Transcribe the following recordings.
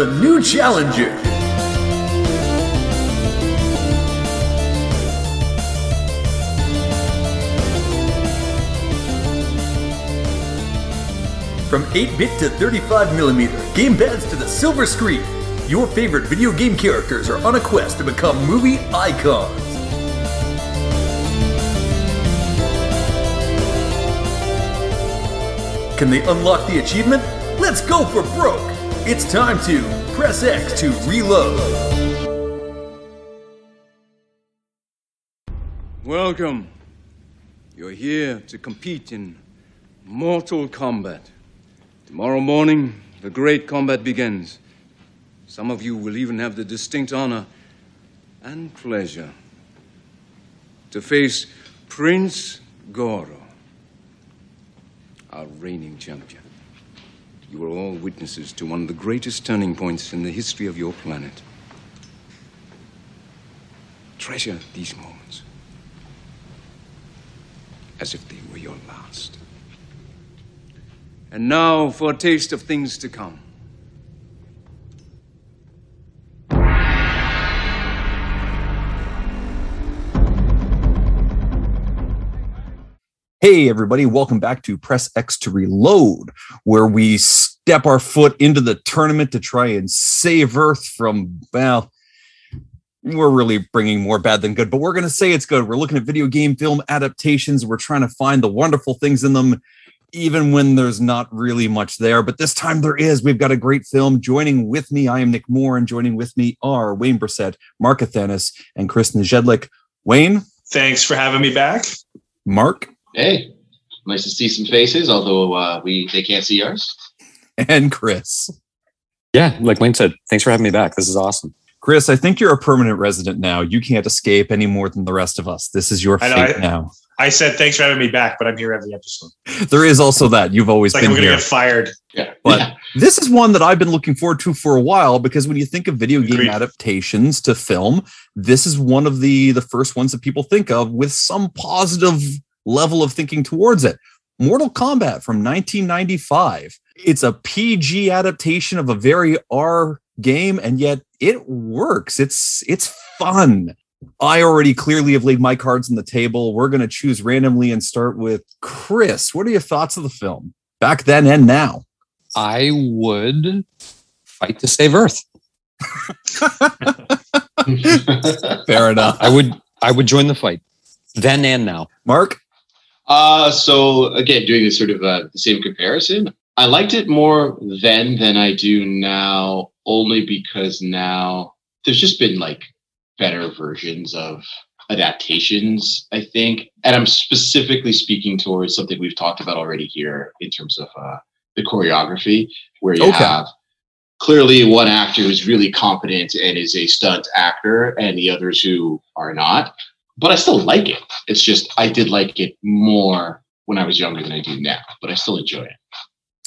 a new challenger. From 8-bit to 35mm, gamepads to the silver screen, your favorite video game characters are on a quest to become movie icons. Can they unlock the achievement? Let's go for broke! It's time to press X to reload. Welcome. You're here to compete in Mortal Kombat. Tomorrow morning, the great combat begins. Some of you will even have the distinct honor and pleasure to face Prince Goro, our reigning champion. You are all witnesses to one of the greatest turning points in the history of your planet. Treasure these moments as if they were your last. And now for a taste of things to come. Hey, everybody, welcome back to Press X to Reload, where we step our foot into the tournament to try and save Earth from, well, we're really bringing more bad than good, but we're going to say it's good. We're looking at video game film adaptations. We're trying to find the wonderful things in them, even when there's not really much there. But this time there is. We've got a great film. Joining with me, I am Nick Moore, and joining with me are Wayne Brissett, Mark Athanas, and Kristen Zedlik. Wayne, Thanks for having me back. Mark, Hey, nice to see some faces, although uh, we they can't see ours. and Chris. Yeah, like Wayne said, thanks for having me back. This is awesome. Chris, I think you're a permanent resident now. You can't escape any more than the rest of us. This is your I know, fate I- now. I said thanks for having me back, but I'm here every episode. There is also that. You've always It's like I'm been gonna here. get fired. Yeah, But yeah. this is one that I've been looking forward to for a while because when you think of video game Agreed. adaptations to film, this is one of the the first ones that people think of with some positive level of thinking towards it. Mortal Kombat from 1995. It's a PG adaptation of a very R game and yet it works. It's it's fun. I already clearly have laid my cards on the table. We're going to choose randomly and start with Chris. What are your thoughts of the film back then and now? I would fight to save Earth. Fair enough. I would I would join the fight. Then and now. Mark? Uh, so again, doing this sort of uh, the same comparison, I liked it more then than I do now, only because now there's just been like better versions of adaptations, I think, and I'm specifically speaking towards something we've talked about already here in terms of uh, the choreography, where you Okay. have clearly one actor who's really competent and is a stunt actor, and the others who are not. But I still like it. It's just I did like it more when I was younger than I do now, but I still enjoy it.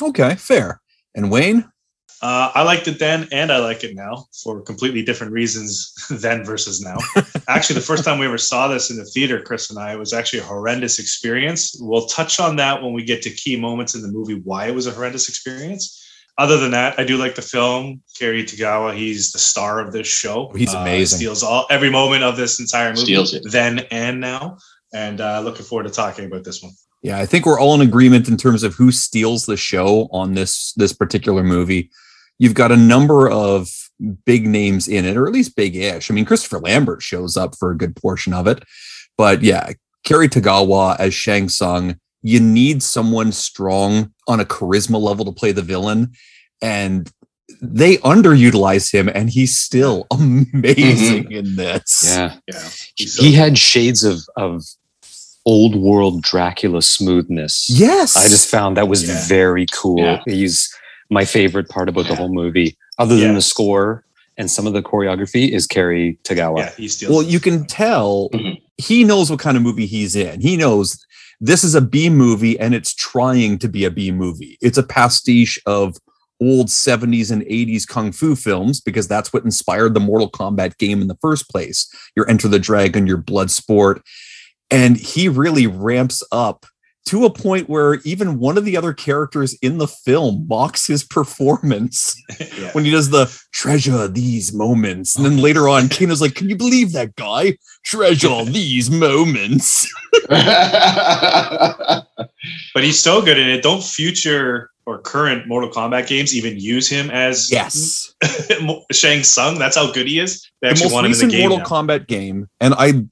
Okay, fair. And Wayne? Uh, I liked it then, and I like it now for completely different reasons then versus now. actually, the first time we ever saw this in the theater, Chris and I, it was actually a horrendous experience. We'll touch on that when we get to key moments in the movie, why it was a horrendous experience. Other than that, I do like the film. Cary Tagawa, he's the star of this show. He's Uh, amazing. steals all every moment of this entire movie, Steals it. then and now. And uh, looking forward to talking about this one. Yeah, I think we're all in agreement in terms of who steals the show on this this particular movie. You've got a number of big names in it, or at least big-ish. I mean, Christopher Lambert shows up for a good portion of it. But yeah, Cary Tagawa as Shang Tsung, you need someone strong on a charisma level to play the villain. And they underutilize him, and he's still amazing mm-hmm. in this. Yeah. Yeah, He had shades of of old world Dracula smoothness. Yes. I just found that was Yeah. very cool. Yeah. He's my favorite part about the whole movie, other than Yeah. the score and some of the choreography, is Cary Tagawa. yeah, he steals. Well, you can tell Mhm. he knows what kind of movie he's in. He knows this is a B movie and it's trying to be a B movie. It's a pastiche of old 70s and 80s kung fu films because that's what inspired the Mortal Kombat game in the first place. Your Enter the Dragon, your Bloodsport. And he really ramps up to a point where even one of the other characters in the film mocks his performance yeah. when he does the treasure these moments. And then later on, Kano's like, Can you believe that guy? Treasure these moments. But he's so good in it. Don't future or current Mortal Kombat games even use him as Yes. Shang Tsung? That's how good he is. They the actually most want him in the recent game. Mortal now. Kombat game, and I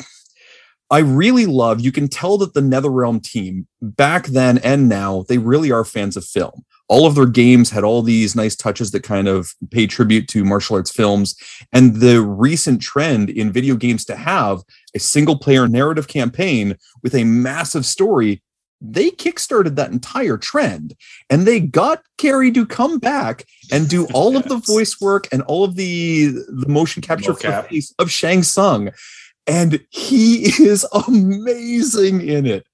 I really love you can tell that the NetherRealm team back then and now they really are fans of film. All of their games had all these nice touches that kind of pay tribute to martial arts films. And the recent trend in video games to have a single player narrative campaign with a massive story, they kickstarted that entire trend. And they got Cary to come back and do all of the voice work and all of the, the motion capture for the Mocap. face of Shang Tsung. And he is amazing in it.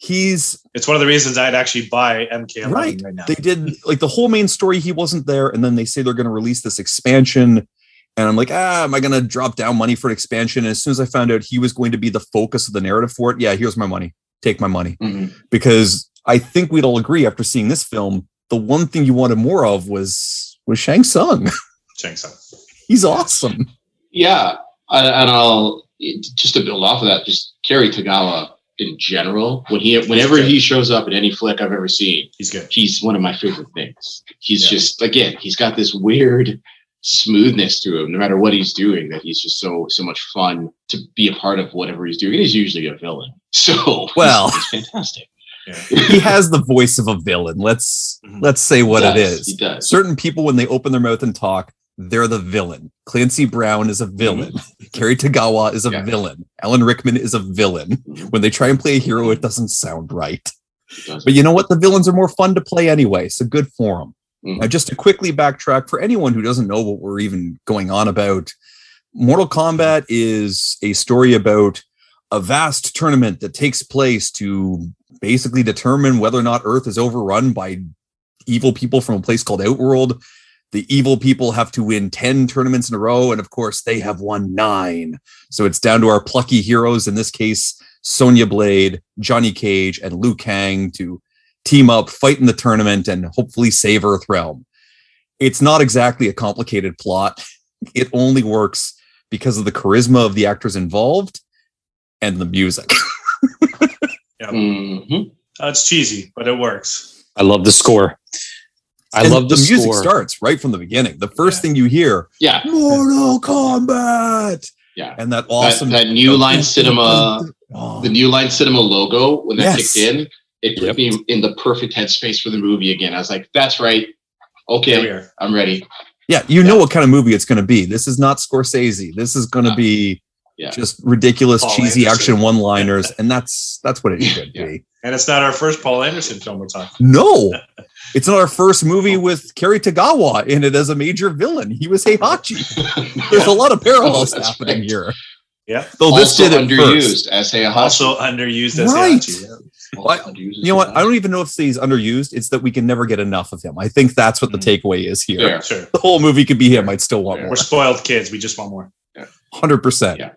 He's It's one of the reasons I'd actually buy MK11 Right. right, now. they did like the whole main story he wasn't there and then they say they're going to release this expansion and i'm like ah am i going to drop down money for an expansion and as soon as i found out he was going to be the focus of the narrative for it yeah here's my money take my money Mhm. because i think we'd all agree after seeing this film the one thing you wanted more of was was shang Tsung. Shang Tsung. he's awesome Yeah, I- and I'll just to build off of that. Just Cary Tagawa in general, when he whenever he shows up in any flick I've ever seen, He's good. he's one of my favorite things. He's Yeah. just again, he's got this weird smoothness to him, no matter what he's doing. That he's just so so much fun to be a part of whatever he's doing. And he's usually a villain, so Well. he's fantastic. he has the voice of a villain let's Mhm. let's say what He does, is He does. certain people when they open their mouth and talk they're the villain. Clancy brown is a villain. Cary tagawa is a Yeah. villain. Alan rickman is a villain. Mhm. when they try and play a hero it doesn't sound right. But you know what? The villains are more fun to play anyway so good for them Mhm. now just to quickly backtrack for anyone who doesn't know what we're even going on about mortal kombat is a story about a vast tournament that takes place to basically determine whether or not earth is overrun by evil people from a place called outworld the evil people have to win 10 tournaments in a row and of course they have won nine so it's down to our plucky heroes in this case sonya blade johnny cage and liu kang to team up fight in the tournament and hopefully save earthrealm it's not exactly a complicated plot it only works because of the charisma of the actors involved and the music Mhm. Uh, it's cheesy, but it works. I love the score. I And love the, music score. starts right from the beginning the first Yeah. thing you hear Yeah, Mortal Kombat. Yeah. And that awesome that, that new line cinema, Oh, the new line cinema logo when that Yes. kicked in, it put Yep. me in the perfect headspace for the movie again. I was like, "That's right, okay. I'm ready." yeah, you know what kind of movie it's going to be. This is not Scorsese. This is going to No. be Yeah. just ridiculous, Paul cheesy Anderson. action one-liners, and that's that's what it should Yeah. be. And it's not our first Paul Anderson film we're talking. No, it's not our first movie with Cary Tagawa in it as a major villain. He was Heihachi. There's a lot of parallels Oh, happening right. here. Yeah. Though this also did it underused first. as Heihachi. Also underused as Right. Heihachi, yeah. Well, Also You know what? I don't even know if he's underused. It's that we can never get enough of him. I think that's what the Mm. takeaway is here. Fair. Sure. The whole movie could be him. I'd still want Yeah. more. We're spoiled kids. We just want more. hundred percent. Yeah.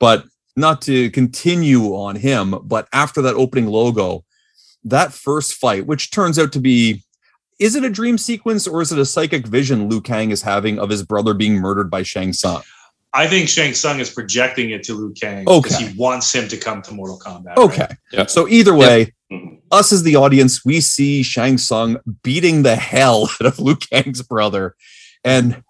But not to continue on him, but after that opening logo, that first fight, which turns out to be, is it a dream sequence or is it a psychic vision Liu Kang is having of his brother being murdered by Shang Tsung? I think Shang Tsung is projecting it to Liu Kang Okay. because he wants him to come to Mortal Kombat. right? Okay. Yeah. So either way, Mhm. us as the audience, we see Shang Tsung beating the hell out of Liu Kang's brother. And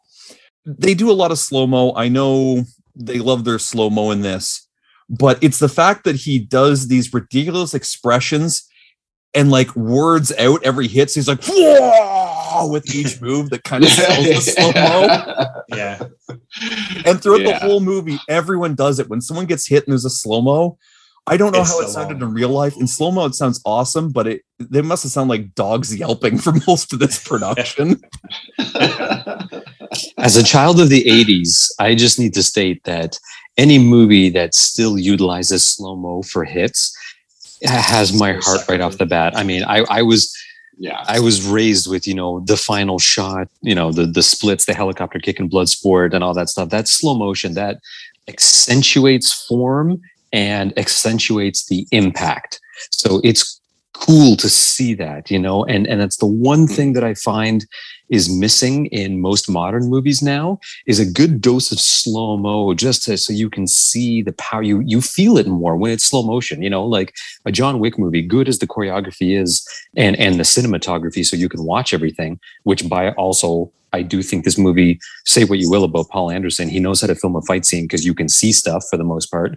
they do a lot of slow mo. I know they love their slow mo in this, but it's the fact that he does these ridiculous expressions and like words out every hit. So he's like, "Whoa," with each move that kind of sells the slow mo. Yeah. And throughout the whole movie, everyone does it. When someone gets hit and there's a slow mo, I don't know It's how it sounded long- in real life. In slow mo, it sounds awesome, but it they must have sounded like dogs yelping for most of this production. As a child of the 80s, I just need to state that any movie that still utilizes slow mo for hits has my heart right off the bat. I mean, I, I was yeah. I was raised with, you know, the final shot, you know, the the splits, the helicopter kick and Bloodsport and all that stuff. That slow motion that accentuates form and accentuates the impact. So it's cool to see that, you know, and and that's the one hmm. thing that I find is missing in most modern movies now is a good dose of slow mo, just to, so you can see the power. You you feel it more when it's slow motion. You know, like a John Wick movie, good as the choreography is, and and the cinematography, so you can watch everything. Which by also I do think this movie, say what you will about Paul Anderson, he knows how to film a fight scene because you can see stuff for the most part.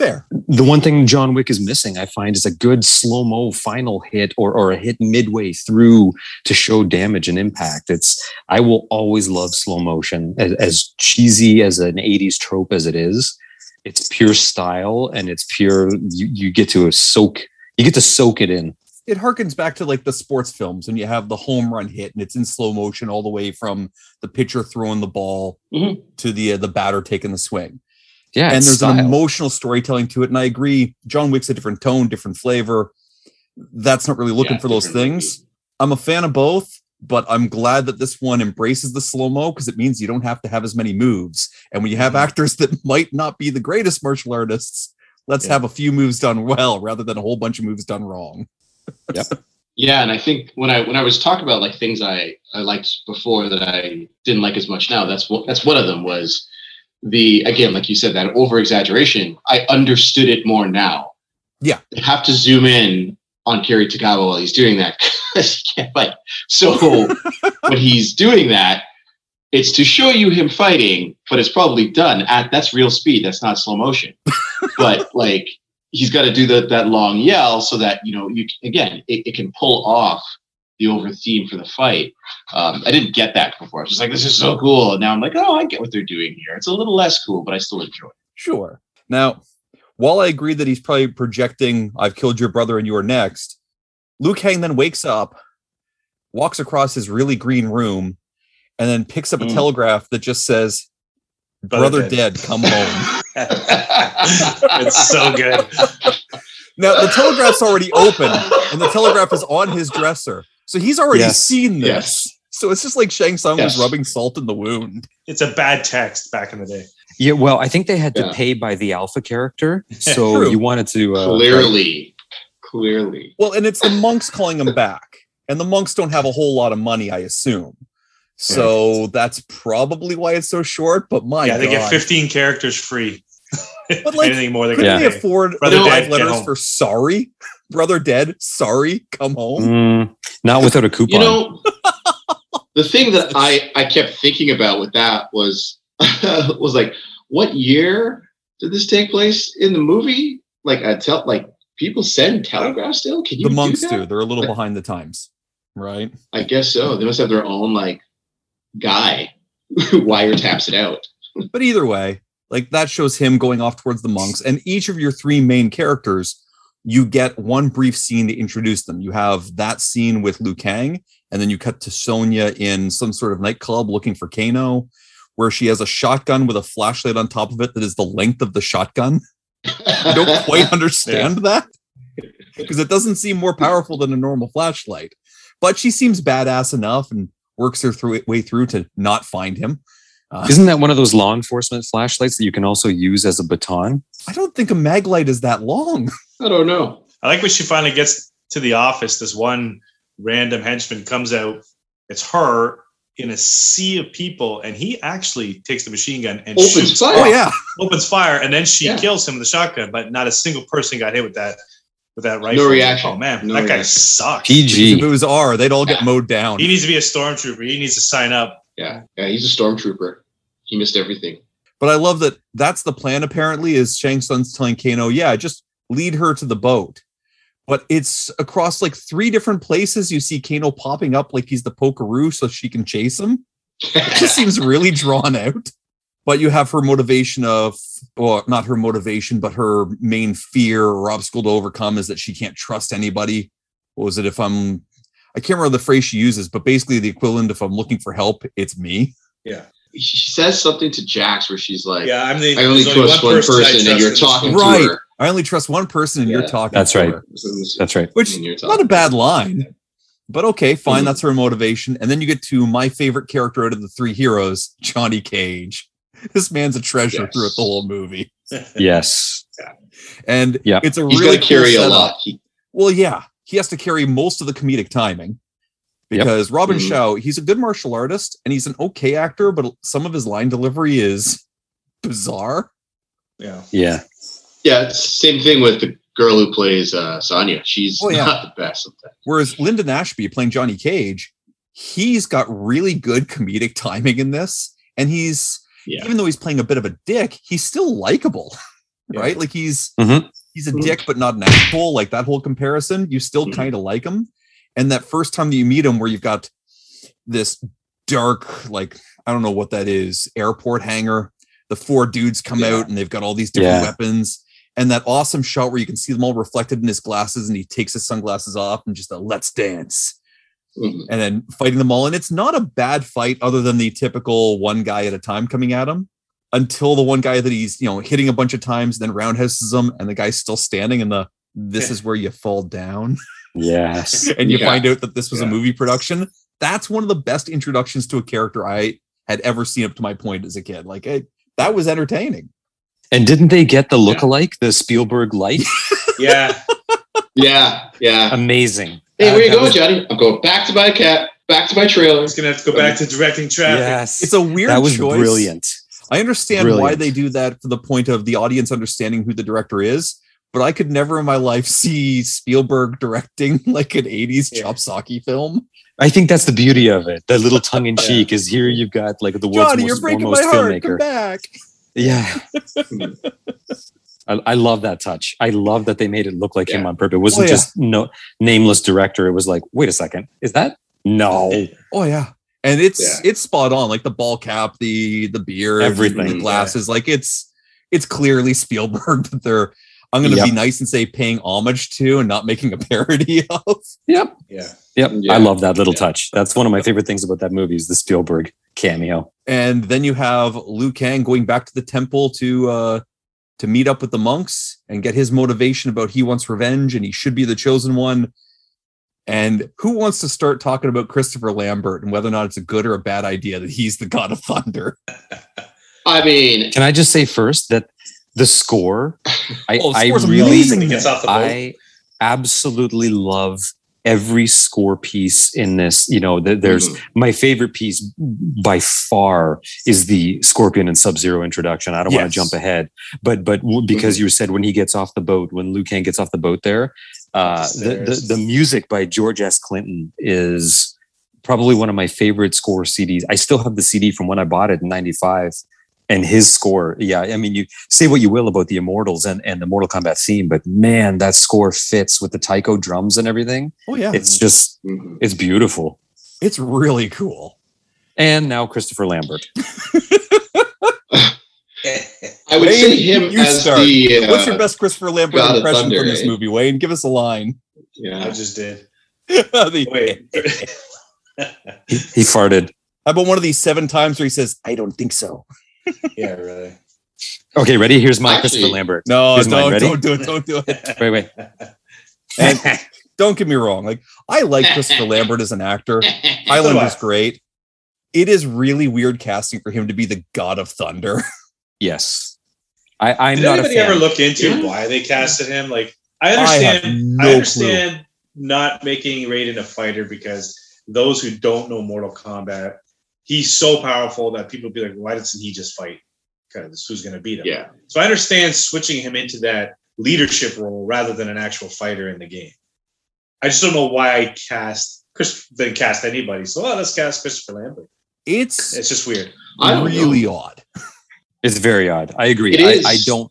Fair. The one thing John Wick is missing, I find, is a good slow mo final hit or, or a hit midway through to show damage and impact. It's I will always love slow motion as, as cheesy as an 80s trope as it is. It's pure style and it's pure you, you get to soak you get to soak it in. It harkens back to like the sports films when you have the home run hit and it's in slow motion all the way from the pitcher throwing the ball Mhm. to the uh, the batter taking the swing. Yeah, and it's there's an emotional storytelling to it. And I agree, John Wick's a different tone, different flavor. That's not really looking Yeah, for those different movie. things. I'm a fan of both, but I'm glad that this one embraces the slow mo because it means you don't have to have as many moves. And when you have Mhm. actors that might not be the greatest martial artists, let's Yeah. have a few moves done well rather than a whole bunch of moves done wrong. Yeah, and I think when I when I was talking about like things I I liked before that I didn't like as much now, that's what that's one of them was the again like you said that over exaggeration. I understood it more now. Yeah. I have to zoom in on Cary Tagawa while he's doing that because he can't fight. So when he's doing that, it's to show you him fighting, but it's probably done at that's real speed. That's not slow motion. but like he's got to do that that long yell so that you know you again it, it can pull off the over theme for the fight. Um, I didn't get that before. I was just like, this is so cool. And now I'm like, oh, I get what they're doing here. It's a little less cool, but I still enjoy it. Sure. Now, while I agree that he's probably projecting, I've killed your brother and you're next, Liu Kang then wakes up, walks across his really green room, and then picks up a Mm. telegraph that just says, Brother Brother dead." dead, come home. it's so good. now, the telegraph's already open, and the telegraph is on his dresser. So he's already Yes. seen this. Yes. So it's just like Shang Tsung Yes. was rubbing salt in the wound. It's a bad text back in the day. Yeah, well, I think they had to Yeah. pay by the alpha character, so you wanted to uh, clearly, clearly. Well, and it's the monks calling him back. And the monks don't have a whole lot of money, I assume. So that's probably why it's so short. But my yeah, they get 15 characters free. But, like, anything more, they Couldn't can they afford Brother five letters home. for sorry? Brother dead, sorry, come home. Mm, not without a coupon. You know, the thing that I I kept thinking about with that was was like, what year did this take place in the movie? Like, I tell like people send telegraphs still. Can you the monks do, do. They're a little But- behind the times, right? I guess so. They must have their own like guy who wiretaps it out. But either way, like that shows him going off towards the monks. And each of your three main characters, you get one brief scene to introduce them. You have that scene with Liu Kang, and then you cut to Sonya in some sort of nightclub looking for Kano, where she has a shotgun with a flashlight on top of it that is the length of the shotgun. I don't quite understand that because it doesn't seem more powerful than a normal flashlight. But she seems badass enough and works her through way through to not find him. Uh, Isn't that one of those law enforcement flashlights that you can also use as a baton? I don't think a mag light is that long. I don't know. I like when she finally gets to the office. This one random henchman comes out. It's her in a sea of people, and he actually takes the machine gun and Opens shoots, fire. Oh yeah, opens fire, and then she Yeah. kills him with the shotgun. But not a single person got hit with that with that rifle. No reaction. Oh man, No that guy reaction. sucks. Because if PG. it was R, they'd all get mowed down. He needs to be a stormtrooper. He needs to sign up. Yeah, yeah. He's a stormtrooper. He missed everything. But I love that that's the plan. Apparently, is Shang Tsung's telling Kano, "Yeah, just lead her to the boat." But it's across like three different places. You see Kano popping up like he's the Pokeroo, so she can chase him. It just seems really drawn out. But you have her motivation of, or not her motivation, but her main fear or obstacle to overcome is that she can't trust anybody. What was it? If I'm, I can't remember the phrase she uses, but basically the equivalent. If I'm looking for help, it's me. Yeah she says something to Jax where she's like, Yeah, I'm the. I only there's trust one person, I and you're talking world. Right. to her. I only trust one person, and you're talking. That's to right. her. That's right. Which And you're not a bad line, but okay, fine. Mhm. That's her motivation. And then you get to my favorite character out of the three heroes, Johnny Cage. This man's a treasure Yes. throughout the whole movie, Yes. and Yeah. it's a He's really got carry cool a lot. He, Well, yeah, he has to carry most of the comedic timing Yep. because Robin Mhm. Shou, he's a good martial artist and he's an okay actor, but some of his line delivery is bizarre. Yeah. Yeah. Yeah, same thing with the girl who plays uh, Sonya. She's Oh, yeah. not the best sometimes. Whereas Linden Ashby playing Johnny Cage, he's got really good comedic timing in this. And he's, Yeah. even though he's playing a bit of a dick, he's still likable, Yeah. right? Like he's, Mhm. he's a Mhm. dick, but not an asshole. Like that whole comparison, you still Mhm. kind of like him. And that first time that you meet him, where you've got this dark, like, I don't know what that is, airport hangar. The four dudes come Yeah. out and they've got all these different Yeah. weapons. And that awesome shot where you can see them all reflected in his glasses and he takes his sunglasses off and just a let's dance Mhm. and then fighting them all. And it's not a bad fight, other than the typical one guy at a time coming at him. Until the one guy that he's you know hitting a bunch of times, then roundhouses him, and the guy's still standing. And the this is where you fall down, Yes. and you Yeah. find out that this was a movie production. That's one of the best introductions to a character I had ever seen up to my point as a kid. Like it, that was entertaining. And didn't they get the look-alike, the Spielberg light? Yeah. Yeah, yeah. Amazing. Hey, Uh, where you that going, was- Johnny? I'm going back to my cat, back to my trailer. He's gonna have to go back to directing traffic. Yes. It's a weird that was choice. brilliant. I understand why they do that for the point of the audience understanding who the director is, but I could never in my life see Spielberg directing like an 80s Yeah. chopsocky film. I think that's the beauty of it. The little tongue in cheek is here. You've got like the world's Johnny, most you're breaking foremost my heart. Come filmmaker. back. Yeah. I, I love that touch. I love that they made it look like him on purpose. It wasn't Oh, yeah. just no nameless director. It was like, wait a second, is that no? Oh yeah. And it's Yeah. it's spot on, like the ball cap, the the beard, Everything. the glasses. Like it's it's clearly Spielberg that they're I'm gonna Yep. be nice and say paying homage to and not making a parody of. Yep. Yeah. Yep. Yeah. I love that little Yeah. touch. That's one of my favorite things about that movie is the Spielberg cameo. And then you have Liu Kang going back to the temple to uh to meet up with the monks and get his motivation about he wants revenge and he should be the chosen one. And who wants to start talking about Christopher Lambert and whether or not it's a good or a bad idea that he's the god of thunder? I mean, Can I just say first that the score, I, Oh, the I really, amazing. Gets off the. I absolutely love every score piece in this. You know, th- there's mhm. my favorite piece by far is the Scorpion and Sub Zero introduction. I don't want to jump ahead, but but w- because you said when he gets off the boat, when Liu Kang gets off the boat, there, uh, the, the the music by George S. Clinton is probably one of my favorite score CDs. I still have the CD from when I bought it in '95. And his score, yeah. I mean, you say what you will about the Immortals and, and the Mortal Kombat theme, but man, that score fits with the taiko drums and everything. Oh yeah. It's just, Mhm. it's beautiful. it's really cool. And now Christopher Lambert. I would Wayne, say him you as start. the. Uh, What's your best Christopher Lambert God impression Thunder, from this eh? movie, Wayne? Give us a line. Yeah, I just did. The- Wait. He, he farted. How about one of these seven times where he says, I don't think so. Yeah, really. Okay, ready? Here's my Actually- Christopher Lambert. No, Here's mine. don't, Ready? don't do it. Don't do it. Wait, wait. And don't get me wrong. Like, I like Christopher Lambert as an actor. Island Highlander's great. It is really weird casting for him to be the god of thunder. yes. I, I'm Did not a anybody fan. ever look into Yeah. why they casted him? Like, I I have understand. no I, clue. understand not making Raiden a fighter because those who don't know Mortal Kombat, he's so powerful that people be like, why doesn't he just fight? Because who's going to beat him? Yeah. So I understand switching him into that leadership role rather than an actual fighter in the game. I just don't know why I cast Chris then cast anybody. So oh, let's cast Christopher Lambert. It's It's just weird. I don't really know. odd. It's very odd. I agree. It I, is. I don't.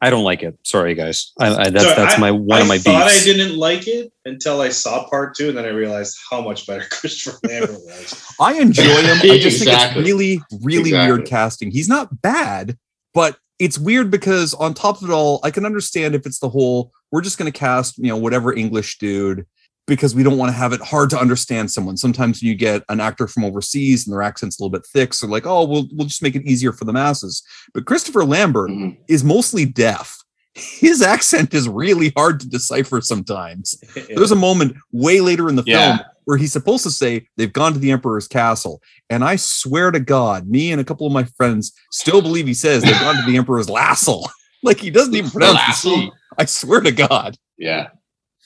I don't like it. Sorry, guys. I, I, that's Sorry, that's I- my one I of my thought beefs. I didn't like it until I saw part two, and then I realized how much better Christopher Lambert was. I enjoy him. I just think it's really, really Exactly. weird casting. He's not bad, but it's weird because on top of it all, I can understand if it's the whole we're just going to cast, you know, whatever English dude because we don't want to have it hard to understand someone. Sometimes you get an actor from overseas and their accent's a little bit thick, so like, oh, we'll we'll just make it easier for the masses. But Christopher Lambert Mhm. is mostly deaf. His accent is really hard to decipher sometimes. There's a moment way later in the Yeah. film where he's supposed to say they've gone to the emperor's castle, and I swear to God, me and a couple of my friends still believe he says they've gone to the emperor's lassel. like he doesn't even pronounce the C. Lassel? I swear to God. Yeah.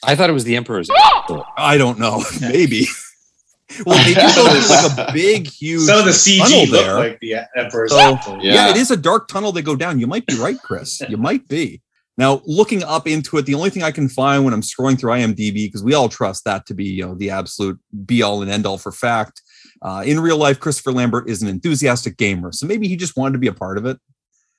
I thought it was the Emperor's. I don't know. Maybe. well, they do go through like a big, huge Some of the CG tunnel look there. like the Emperor's So- apple. yeah. Yeah. it is a dark tunnel they go down. You might be right, Chris. You might be. Now, looking up into it, the only thing I can find when I'm scrolling through IMDb, because we all trust that to be you know the absolute be all and end all for fact. Uh, in real life, Christopher Lambert is an enthusiastic gamer, so maybe he just wanted to be a part of it.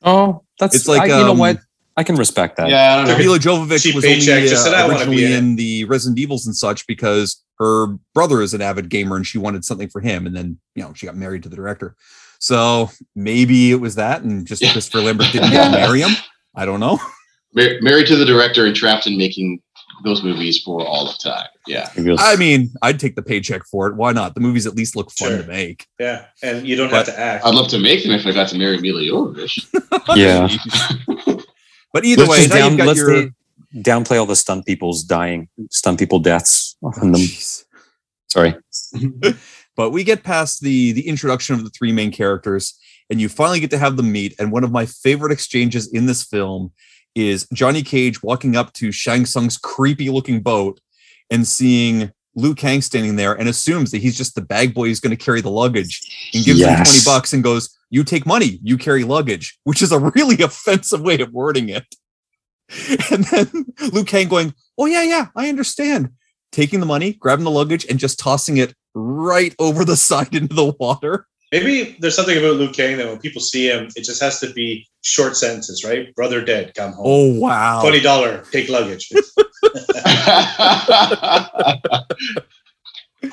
Oh, that's It's like, I, you know um, what? I can respect that. Yeah, I don't know. Milla Jovovich Cheap was only paycheck, just said, "I uh, wanna be originally in in the Resident Evils and such because her brother is an avid gamer and she wanted something for him, and then you know she got married to the director. So maybe it was that, and just Yeah. Christopher Lambert didn't get to marry him. I don't know. Mar- married to the director and trapped in making those movies for all of time. Yeah. I mean, I'd take the paycheck for it. Why not? The movies at least look fun Sure. to make. Yeah, and you don't But- have to act. I'd love to make them if I got to marry Milla Jovovich. Yeah. but either let's way, just now down, you've got let's your. downplay all the stunt people's dying, stunt people deaths oh, on them. Jeez. Sorry. but we get past the the introduction of the three main characters and you finally get to have them meet and one of my favorite exchanges in this film is johnny cage walking up to shang Tsung's creepy looking boat and seeing Liu Kang standing there and assumes that he's just the bag boy who's going to carry the luggage and gives him 20 bucks and goes, You take money, you carry luggage, which is a really offensive way of wording it. And then Liu Kang going, Oh, yeah, yeah, I understand. Taking the money, grabbing the luggage, and just tossing it right over the side into the water. Maybe there's something about Liu Kang that when people see him, it just has to be short sentences, right? Brother dead, come home. Oh, wow. Twenty dollar, take luggage.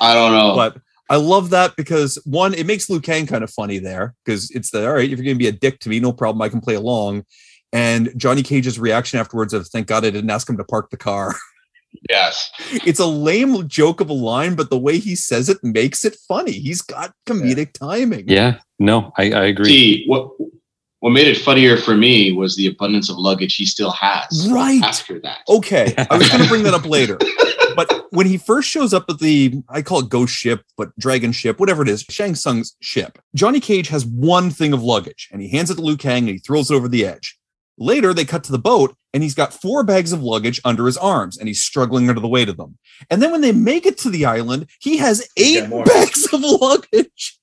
I don't know. But I love that because one, it makes Liu Kang kind of funny there because it's the all right, if you're gonna be a dick to me, no problem, I can play along. And Johnny Cage's reaction afterwards of thank God I didn't ask him to park the car. yes. It's a lame joke of a line, but the way he says it makes it funny. He's got comedic timing. Yeah. No, I, I agree. See, what what made it funnier for me was the abundance of luggage he still has Right. after that. Okay. I was gonna bring that up later. But when he first shows up at the, I call it ghost ship, but dragon ship, whatever it is, Shang Tsung's ship, Johnny Cage has one thing of luggage and he hands it to Liu Kang and he throws it over the edge. Later, they cut to the boat and he's got four bags of luggage under his arms and he's struggling under the weight of them. And then when they make it to the island, he has eight bags of luggage.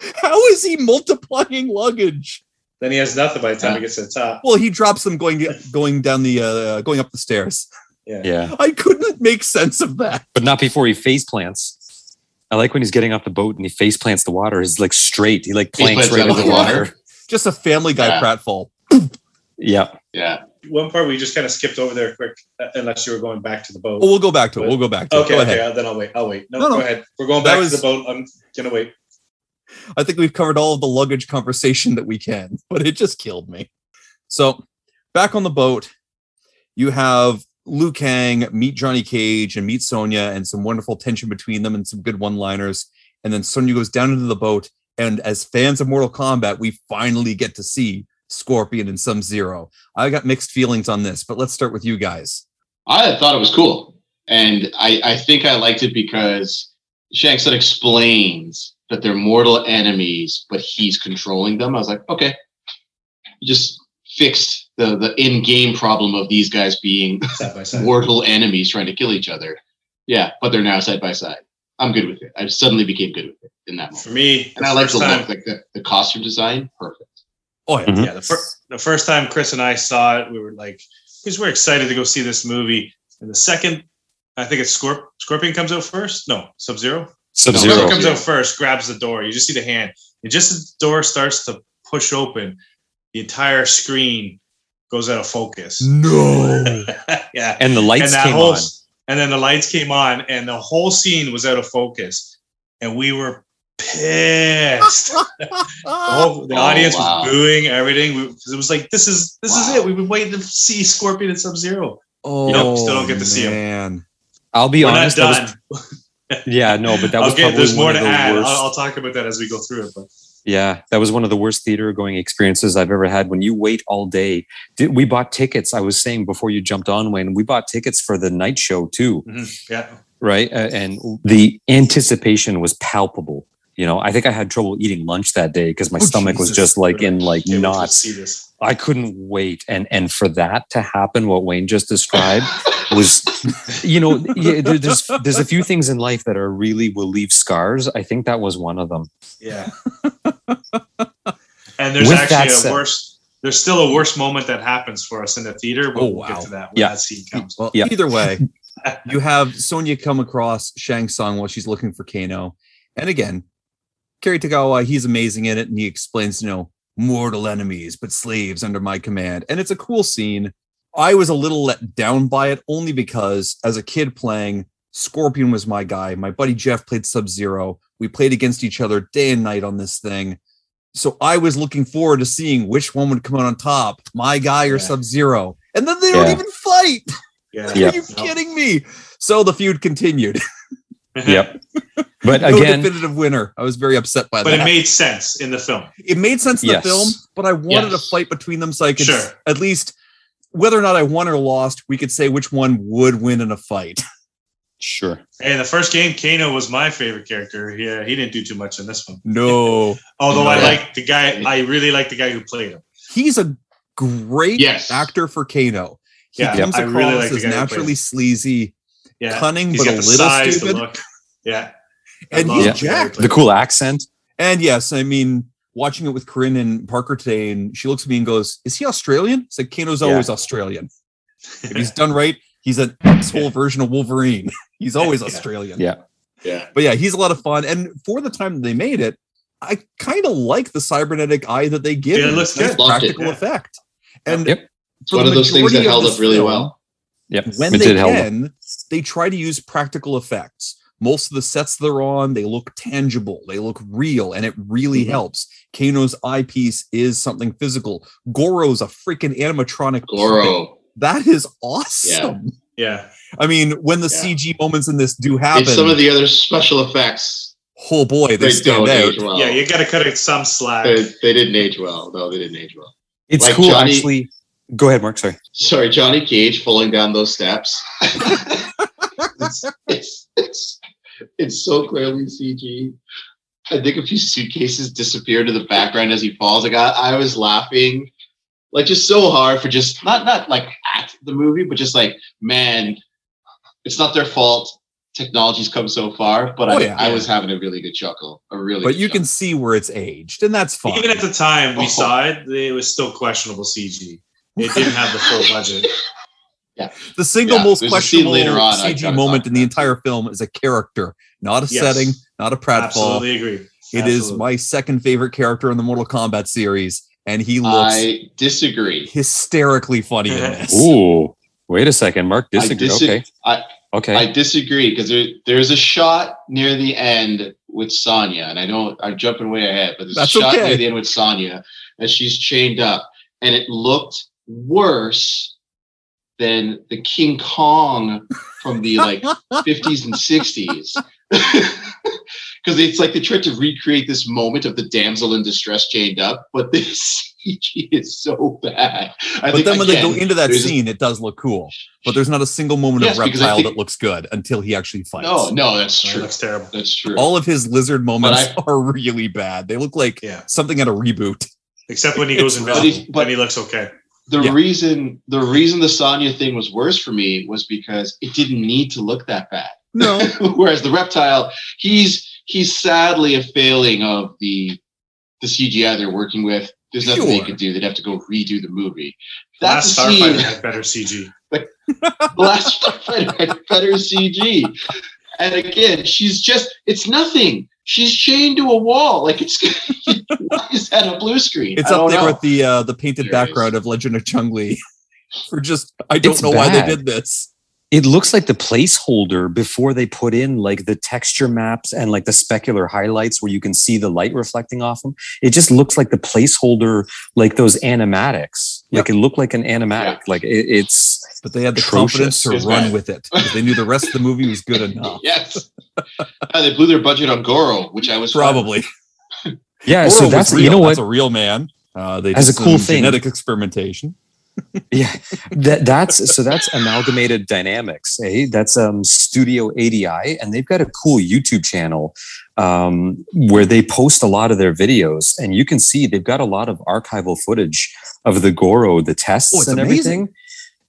How is he multiplying luggage? then he has nothing by the time he gets to the top. Well, he drops them going going down the uh, going up the stairs. Yeah. Yeah. I couldn't make sense of that. But not before he face plants. I like when he's getting off the boat and he face plants the water. He's like straight. He like planks plants right out into the the water. water. Just a Family Guy Yeah. pratfall. Yeah. Yeah. One part we just kind of skipped over there quick, uh, unless you were going back to the boat. Oh, we'll go back to it. We'll go back to okay, it. Go okay, ahead. uh, then I'll wait. I'll wait. No, No, no. go ahead. We're going back was- to the boat. I'm gonna wait. I think we've covered all of the luggage conversation that we can, but it just killed me. So, back on the boat, you have Liu Kang meet Johnny Cage and meet Sonya, and some wonderful tension between them and some good one liners. And then Sonya goes down into the boat. And as fans of Mortal Kombat, we finally get to see Scorpion and Sub Zero. I got mixed feelings on this, but let's start with you guys. I thought it was cool. And I, I think I liked it because Shang Tsung explains that they're mortal enemies, but he's controlling them. I was like, okay. Just fixed the, the in-game problem of these guys being Side by side. mortal enemies trying to kill each other. Yeah, but they're now side by side. I'm good with it. I suddenly became good with it in that moment. For me, And I like the first time- look, like the, the costume design, perfect. Oh, yeah. Mhm. yeah, the, fir- the first time Chris and I saw it, we were like, because we're excited to go see this movie. And the second, I think it's Scorp- Scorpion comes out first. No, Sub Zero. Sub Zero. Sub-Zero. comes out first, grabs the door. You just see the hand. And just as the door starts to push open, the entire screen goes out of focus. No. yeah. And the And lights that came whole on. and then the lights came on and the whole scene was out of focus. And we were pissed. The, whole, the Oh, audience wow. was booing everything. We, 'cause it was like, this is this is it. We've been waiting to see Scorpion and Sub Zero. Oh, Nope, still don't get to see him. Man. I'll be We're not honest. was- yeah, no, but that was okay, probably there's more one to of the add. worst. I'll, I'll talk about that as we go through it. But Yeah, that was one of the worst theater going experiences I've ever had. When you wait all day, we bought tickets. I was saying before you jumped on, Wayne, we bought tickets for the night show too, mhm, yeah, right? And the anticipation was palpable. You know, I think I had trouble eating lunch that day because my Oh, stomach was just like in like Can't knots. see this. I couldn't wait, and and for that to happen, what Wayne just described was, you know, yeah, there's there's a few things in life that are really will leave scars. I think that was one of them. Yeah. and there's With actually a said- worse. There's still a worse moment that happens for us in the theater. But Oh, we'll wow. get to that when Yeah. that scene comes. Well, Yeah. either way, you have Sonya come across Shang Tsung while she's looking for Kano. And again, Cary Tagawa, he's amazing in it. And he explains, you know, mortal enemies, but slaves under my command. And it's a cool scene. I was a little let down by it only because as a kid playing, Scorpion was my guy. My buddy Jeff played Sub Zero. We played against each other day and night on this thing. So I was looking forward to seeing which one would come out on top, my guy or Yeah. Sub Zero. And then they don't even fight. Yeah. Yeah. Are you kidding me? So the feud continued. Yep. But no again, definitive winner. I was very upset by but that. But it made sense in the film. it made sense in Yes. the film, but I wanted Yes. a fight between them so I could Sure. at least whether or not I won or lost, we could say which one would win in a fight. sure. And the first game, Kano was my favorite character. Yeah, uh, he didn't do too much in this one. No. Although I like the guy, I really like the guy who played him. He's a great Yes. actor for Kano. He Yeah, comes I across really like the as guy who naturally plays sleazy, Yeah, cunning, he's but got a the little size, the stupid. look. Yeah, I And love he's Yeah. the jacked. The cool accent. And yes, I mean, watching it with Corinne and Parker today, and she looks at me and goes, Is he Australian? I said, Kano's Yeah. always Australian. If he's done right, he's an asshole version of Wolverine. He's always Yeah. Australian. Yeah. Yeah. But yeah, he's a lot of fun. And for the time that they made it, I kind of like the cybernetic eye that they give. Yeah, it looks nice good. Loved it, practical yeah. effect. And Yep. It's one of those things that held up really film, well. Yep. When It they did help. can, they try to use practical effects. Most of the sets they're on, they look tangible, they look real, and it really Mhm. helps. Kano's eyepiece is something physical. Goro's a freaking animatronic. puppet. Goro. That is awesome. yeah. I mean, when the Yeah. CG moments in this do happen, And some of the other special effects, oh boy, they they stand don't out. age well. yeah, you got to cut it some slack. they, they didn't age well. No, they didn't age well. It's Like cool, Johnny- actually. Go ahead, Mark. Sorry. Sorry, Johnny Cage falling down those steps. it's, it's, it's, it's so clearly CG. I think a few suitcases disappear to the background as he falls. Like I, I was laughing, like just so hard for just not not like at the movie, but just like man, it's not their fault. Technology's come so far, but Oh, I, yeah. I was having a really good chuckle. A really, But good you can see where it's aged, and that's fine. Even at the time we Oh. saw it, it was still questionable CG. It didn't have the full budget. Yeah. The single Yeah, most there's questionable later on CG moment in the entire film is a character, not a Yes. setting, not a pratfall. Absolutely agree. It is Absolutely. my second favorite character in the Mortal Kombat series, and he looks I disagree. hysterically funny in this. Ooh. Wait a second. Mark disagree. I dis- okay. I- Okay. I disagree because there, there's a shot near the end with Sonya, and I know I'm jumping way ahead, but there's That's a shot okay. near the end with Sonya as she's chained up, and it looked worse than the King Kong from the like 50s and 60s. Because it's like they tried to recreate this moment of the damsel in distress chained up, but this CG is so bad. I but think then when they go into that there's a- scene, it does look cool. But there's not a single moment Yes, of reptile think- that looks good until he actually fights. no, no, that's It true. looks terrible. That's true. All of his lizard moments I- are really bad. They look like Yeah. something at a reboot. Except when he goes It's rough. invisible, But but he- he looks okay. The Yeah. reason the reason the Sonya thing was worse for me was because it didn't need to look that bad. No, Whereas the reptile, he's he's sadly a failing of the the CGI they're working with. There's nothing they could do. They'd have to go redo the movie. That's a Starfighter scene. had better CG. The last Starfighter had better CG. And again, she's just it's nothing. She's chained to a wall. Like it's why is that a blue screen? it's I up there know. with the uh, the painted There it background of Legend of Chun-Li. For just, I don't It's know why they did this. it looks like the placeholder before they put in like the texture maps and like the specular highlights where you can see the light reflecting off them. It just looks like the placeholder, like those animatics. Like it looked like an animatic. Yeah. Like it, it's But they had the Atrocious. confidence to It's run bad. with it because they knew the rest of the movie was good enough. Yes. Uh, they blew their budget on Goro, which I was. Probably. yeah. Goro so that's real. you know That's a real man. Uh, they As a cool thing- genetic experimentation. yeah that that's so that's amalgamated dynamics eh? that's um studio ADI and they've got a cool youtube channel um, where they post a lot of their videos, and you can see they've got a lot of archival footage of the Goro, the tests Oh, and amazing. everything.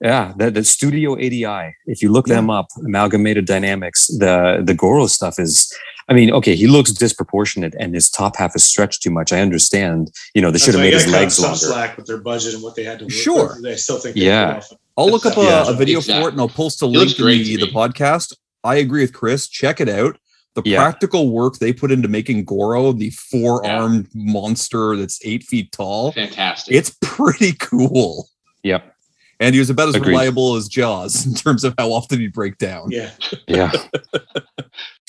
Yeah, the, the Studio ADI. If you look Yeah. them up, Amalgamated Dynamics, the the Goro stuff is. I mean, okay, he looks disproportionate, and his top half is stretched too much. I understand. You know, they should have why made his legs some longer. slack with their budget and what they had to work Sure. with. I still think Yeah. pulled I'll look up a, Yeah. a video Exactly. for it and I'll post a He link in the, to the podcast. I agree with Chris. Check it out. The Yeah. practical work they put into making Goro, the four armed monster that's eight feet tall, Fantastic. it's pretty cool. Yep. And he was about as Agreed. reliable as Jaws in terms of how often he'd break down. Yeah. Yeah.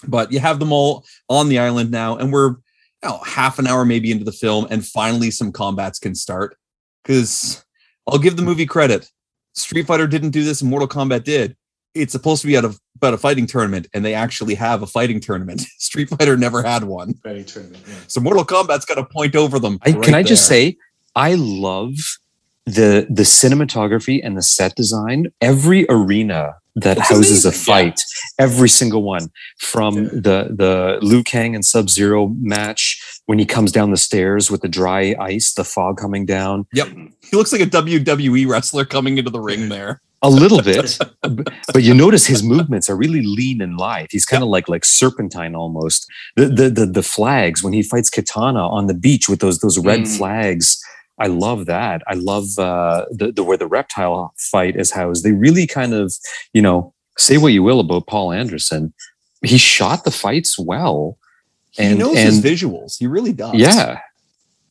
But you have them all on the island now, and we're you know, half an hour maybe into the film, and finally some combats can start. Because I'll give the movie credit. Street Fighter didn't do this, and Mortal Kombat did. It's supposed to be out of about a fighting tournament, and they actually have a fighting tournament. Street Fighter never had one. Fighting tournament. Yeah. So Mortal Kombat's got a point over them. I, right can I just say, I love the the cinematography and the set design. Every arena that It's houses a amazing, fight, every single one, from Yeah. the the Liu Kang and Sub Zero match when he comes down the stairs with the dry ice, the fog coming down, Yep, he looks like a WWE wrestler coming into the ring there. A little bit, but you notice his movements are really lean and lithe. He's kind of like like serpentine almost. The, the the the flags when he fights Kitana on the beach with those those red Mm. flags. I love that. I love uh, the the where the reptile fight is housed. They really kind of you know say what you will about Paul Anderson. He shot the fights well. He And- knows his visuals. He really does. Yeah,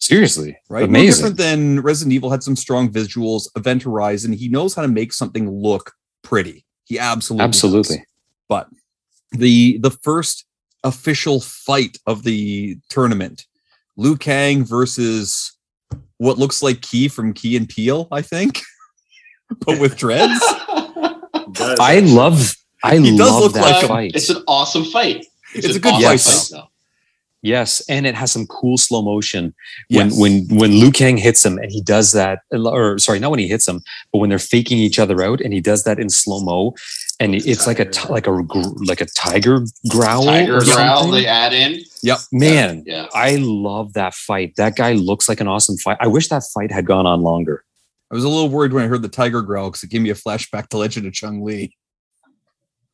seriously, right? No Amazing. different than Resident Evil had some strong visuals. Event Horizon, he knows how to make something look pretty. He absolutely, does. Absolutely. But the the first official fight of the tournament, Liu Kang versus what looks like Key from Key and Peele, I think, but with dreads. I love. I He does love look that like a- fight. It's an awesome fight. It's a an good fight, though. Yes, and it has some cool slow motion Yes. when when when Liu Kang hits him and he does that, or sorry, not when he hits him, but when they're faking each other out and he does that in slow mo, and With the it's like a tiger. ti- like a like a tiger growl. Tiger or growl something. they add in. Yeah. Man, Yeah. I love that fight. That guy looks like an awesome fight. I wish that fight had gone on longer. I was a little worried when I heard the tiger growl because it gave me a flashback to Legend of Chun-Li.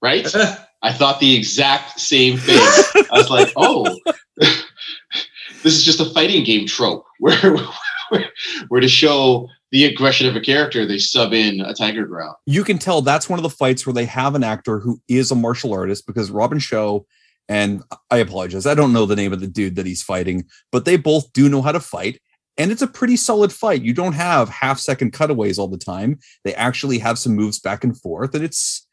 Right? I thought the exact same thing. I was like, oh, this is just a fighting game trope where, where, to show the aggression of a character, they sub in a tiger growl. you can tell that's one of the fights where they have an actor who is a martial artist because Robin Shou and I apologize, I don't know the name of the dude that he's fighting, but they both do know how to fight. And it's a pretty solid fight. You don't have half second cutaways all the time. They actually have some moves back and forth, and it's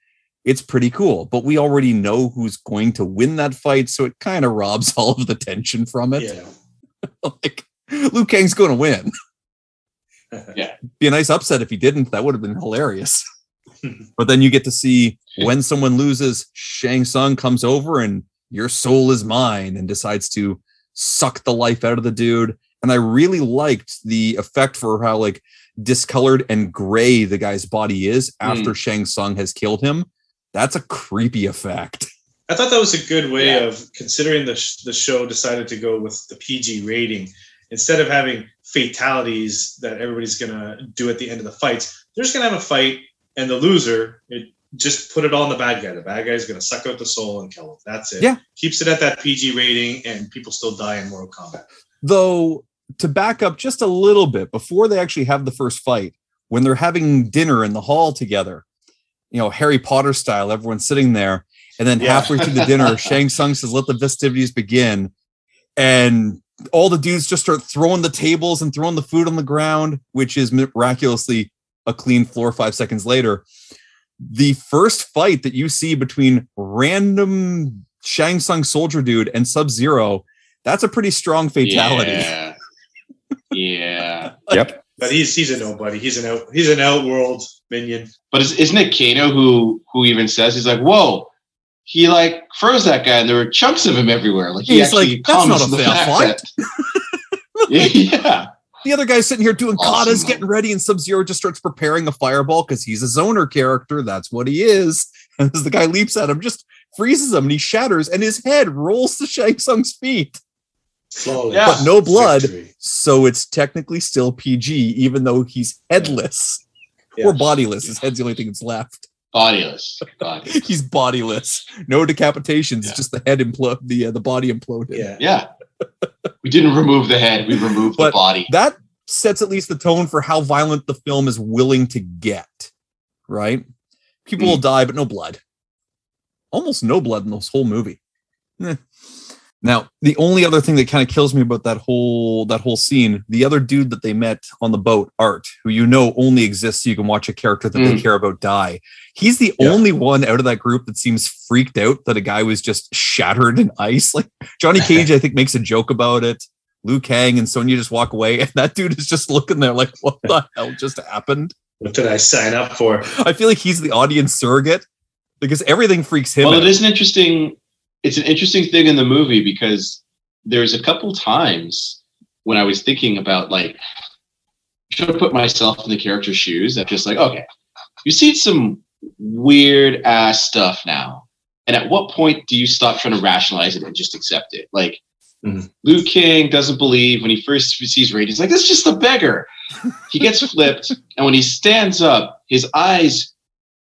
it's pretty cool. But we already know who's going to win that fight, so it kind of robs all of the tension from it. Yeah. like Liu Kang's going to win. Yeah. Be a nice upset if he didn't. That would have been hilarious. but then you get to see when someone loses, Shang Tsung comes over and your soul is mine and decides to suck the life out of the dude. And I really liked the effect for how like discolored and gray the guy's body is hmm. after Shang Tsung has killed him. That's a creepy effect. I thought that was a good way Yeah. of considering the, sh- the show decided to go with the PG rating. Instead of having fatalities that everybody's going to do at the end of the fights, they're just going to have a fight and the loser, it just put it all on the bad guy. The bad guy's going to suck out the soul and kill him. That's it. Yeah. Keeps it at that PG rating and people still die in Mortal Kombat. Though to back up just a little bit before they actually have the first fight, when they're having dinner in the hall together, you know, Harry Potter style, everyone's sitting there, and then Yeah. halfway through the dinner, Shang Tsung says, "Let the festivities begin," and all the dudes just start throwing the tables and throwing the food on the ground, which is miraculously a clean floor. Five seconds later, the first fight that you see between random Shang Tsung soldier dude and Sub Zero, that's a pretty strong fatality. Yeah. yeah. Yep. But he's he's a nobody. He's an out he's an outworld minion. But is, isn't it Kano who who even says he's like, whoa, he like froze that guy and there were chunks of him everywhere. Like he He's actually like, "That's not a the fair fight." yeah. The other guy's sitting here doing Awesome, katas, getting ready, and Sub Zero just starts preparing a fireball because he's a zoner character. That's what he is. And as the guy leaps at him, just freezes him, and he shatters, and his head rolls to Shang Tsung's feet. Flawless. Yeah. But no blood, Victory. so it's technically still PG, even though he's headless Yeah. or bodiless. His head's the only thing that's left. Bodiless. Bodiless. He's bodiless. No decapitations, Yeah. just the head implode, the uh, the body imploded. Yeah. Yeah. We didn't remove the head. We removed But- the body. That sets at least the tone for how violent the film is willing to get. Right? People will die, but no blood. Almost no blood in this whole movie. Eh. Now, the only other thing that kind of kills me about that whole that whole scene, the other dude that they met on the boat, Art, who you know only exists so you can watch a character that they Mm. care about die. He's the Yeah. only one out of that group that seems freaked out that a guy was just shattered in ice. Like Johnny Cage, I think, makes a joke about it. Liu Kang and Sonya just walk away, and that dude is just looking there like, what the hell just happened? What did I sign up for? I feel like he's the audience surrogate because everything freaks him well, out. it is an interesting. It's an interesting thing in the movie because there's a couple times when I was thinking about like, should I put myself in the character's shoes? I'm just like, okay, you see some weird ass stuff now, and at what point do you stop trying to rationalize it and just accept it? Like. Mhm. Liu Kang doesn't believe when he first sees Raiden. He's like, "That's just a beggar." He gets flipped, and when he stands up, his eyes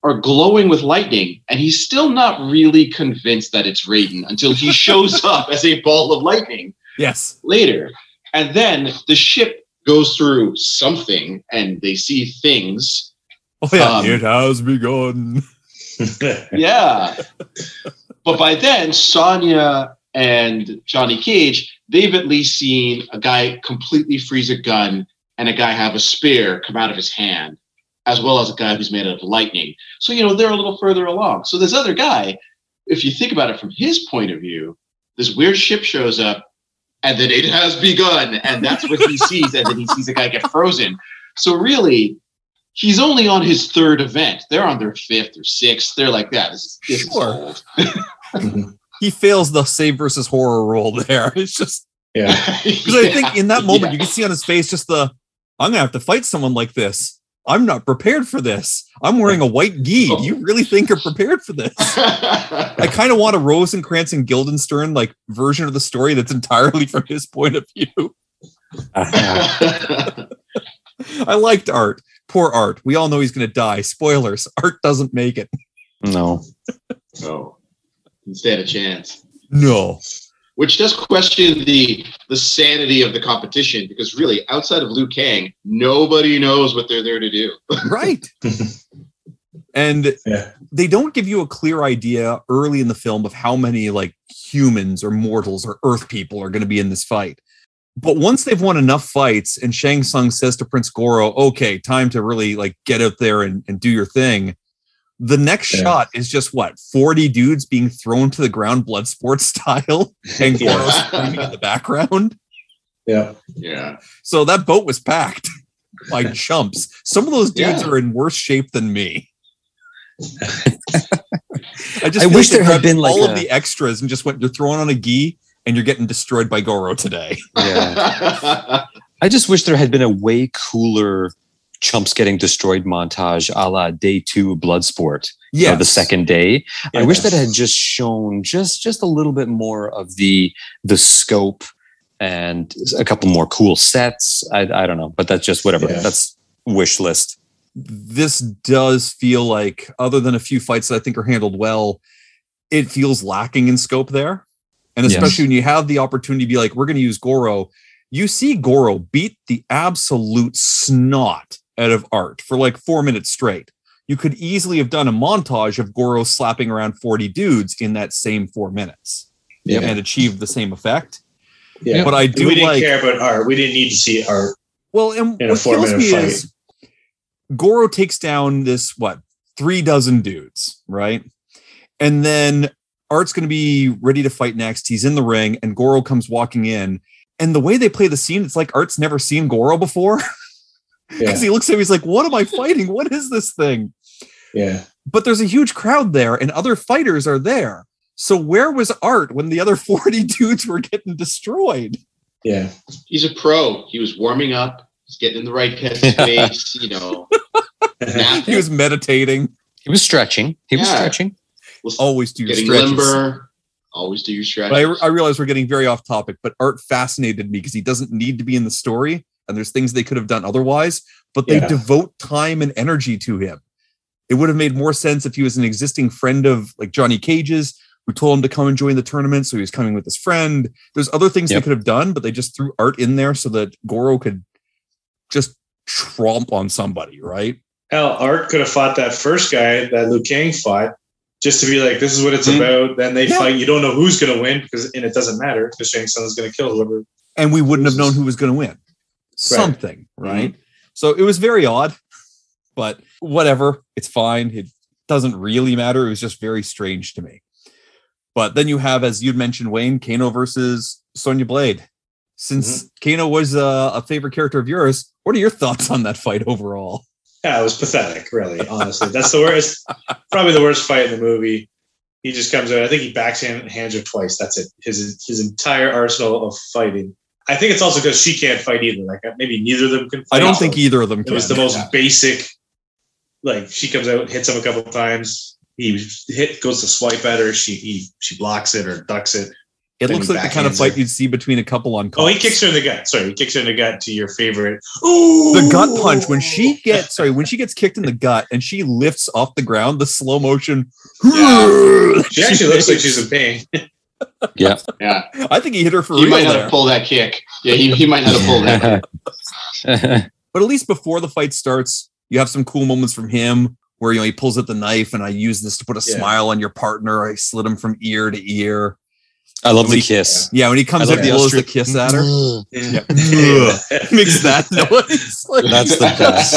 are glowing with lightning, and he's still not really convinced that it's Raiden until he shows up as a ball of lightning yes. later. And then the ship goes through something, and they see things. Oh yeah, Um, it has begun. Yeah. but by then, Sonya and Johnny Cage, they've at least seen a guy completely freeze a gun and a guy have a spear come out of his hand, as well as a guy who's made out of lightning. So, you know, they're a little further along. So, this other guy, if you think about it from his point of view, this weird ship shows up and then it has begun. And that's what he sees. And then he sees a guy get frozen. So, really, he's only on his third event. They're on their fifth or sixth. They're like that. This, is- this is Sure. old. Mm-hmm. He fails the save versus horror roll there. It's just yeah. because I think in that moment you can see on his face just the I'm gonna have to fight someone like this. I'm not prepared for this. I'm wearing a white gi. Do you really think you're prepared for this? I kind of want a Rosencrantz and Guildenstern like version of the story that's entirely from his point of view. Uh-huh. I liked Art. Poor Art. We all know he's gonna die. Spoilers. Art doesn't make it. No. no, didn't stand a chance. No. Which does question the the sanity of the competition because really, outside of Liu Kang, nobody knows what they're there to do. Right. and Yeah. they don't give you a clear idea early in the film of how many like humans or mortals or earth people are going to be in this fight. But once they've won enough fights and Shang Tsung says to Prince Goro, okay, time to really like get out there and, and do your thing. The next Yeah. shot is just what 40 dudes being thrown to the ground Bloodsport style and Goro Yeah. screaming in the background. Yeah. yeah, So that boat was packed by chumps. Some of those dudes Yeah. are in worse shape than me. I just I wish there had grabbed been, like, all of a- the extras and just went, you're throwing on a gi and you're getting destroyed by Goro today. Yeah. I just wish there had been a way cooler chumps getting destroyed montage a la day two Bloodsport. Yeah. the second day. I wish that Yes. had just shown just just a little bit more of the the scope and a couple more cool sets. I, I don't know, but that's just whatever. Yeah. That's wish list. This does feel like, other than a few fights that I think are handled well, it feels lacking in scope there. And Yes. especially when you have the opportunity to be like, we're going to use Goro. You see Goro beat the absolute snot out of Art for like four minutes straight. You could easily have done a montage of Goro slapping around 40 dudes in that same four minutes Yeah. and achieved the same effect. Yeah. But I do we didn't like care about art. We didn't need to see art. well, and in a what kills me fight. is Goro takes down this what three dozen dudes, right? And then Art's going to be ready to fight next. He's in the ring, and Goro comes walking in. And the way they play the scene, it's like Art's never seen Goro before because Yeah. he looks at him. He's like, "What am I fighting? What is this thing?" Yeah. But there's a huge crowd there, and other fighters are there. So where was Art when the other 40 dudes were getting destroyed? Yeah. he's a pro. He was warming up. He's getting in the right headspace. you know, He was meditating. He was stretching. He was Yeah. stretching. always do your Getting stretches. limber. Always do your But I. I realize we're getting very off topic, but Art fascinated me because he doesn't need to be in the story, and there's things they could have done otherwise, but they Yeah. devote time and energy to him. It would have made more sense if he was an existing friend of like Johnny Cage's, who told him to come and join the tournament, so he was coming with his friend. There's other things Yep. they could have done, but they just threw Art in there so that Goro could just tromp on somebody, right? Hell, Art could have fought that first guy that Liu Kang fought, just to be like, "This is what it's Mhm. about." Then they Yeah. fight. You don't know who's going to win because, and it doesn't matter because Shang Tsung is going to kill whoever. and we wouldn't have known who was going to win. Something, right? So it was very odd, but whatever. It's fine. It doesn't really matter. It was just very strange to me. But then you have, as you'd mentioned, Wayne, Kano versus Sonya Blade. Since Kano was uh, a favorite character of yours, what are your thoughts on that fight overall? Yeah, it was pathetic. Really, honestly, that's the worst. Probably the worst fight in the movie. He just comes out. I think he backhand hands her twice. That's it. His his entire arsenal of fighting. I think it's also because she can't fight either. Like uh, maybe neither of them can. fight. I don't think either of them It can. was the most Yeah. basic. Like she comes out, hits him a couple times. He hit goes to swipe at her. She he she blocks it or ducks it. it looks like the kind of fight her. you'd see between a couple on Oh, he kicks her in the gut. Sorry, he kicks her in the gut to your favorite. Ooh, the gut punch when she gets sorry when she gets kicked in the gut and she lifts off the ground the slow motion Yeah. She actually looks like she's in pain. Yeah. Yeah. i think he hit her for He real might not there. have pulled that kick. Yeah, he, he might not have pulled that. but at least before the fight starts you have some cool moments from him where you know he pulls out the knife and i use this to put a Yeah. smile on your partner i slit him from ear to ear I love the We- kiss. yeah when he comes I out love and the blows the kiss at her mm-hmm. Yeah. makes that noise Like- That's the best.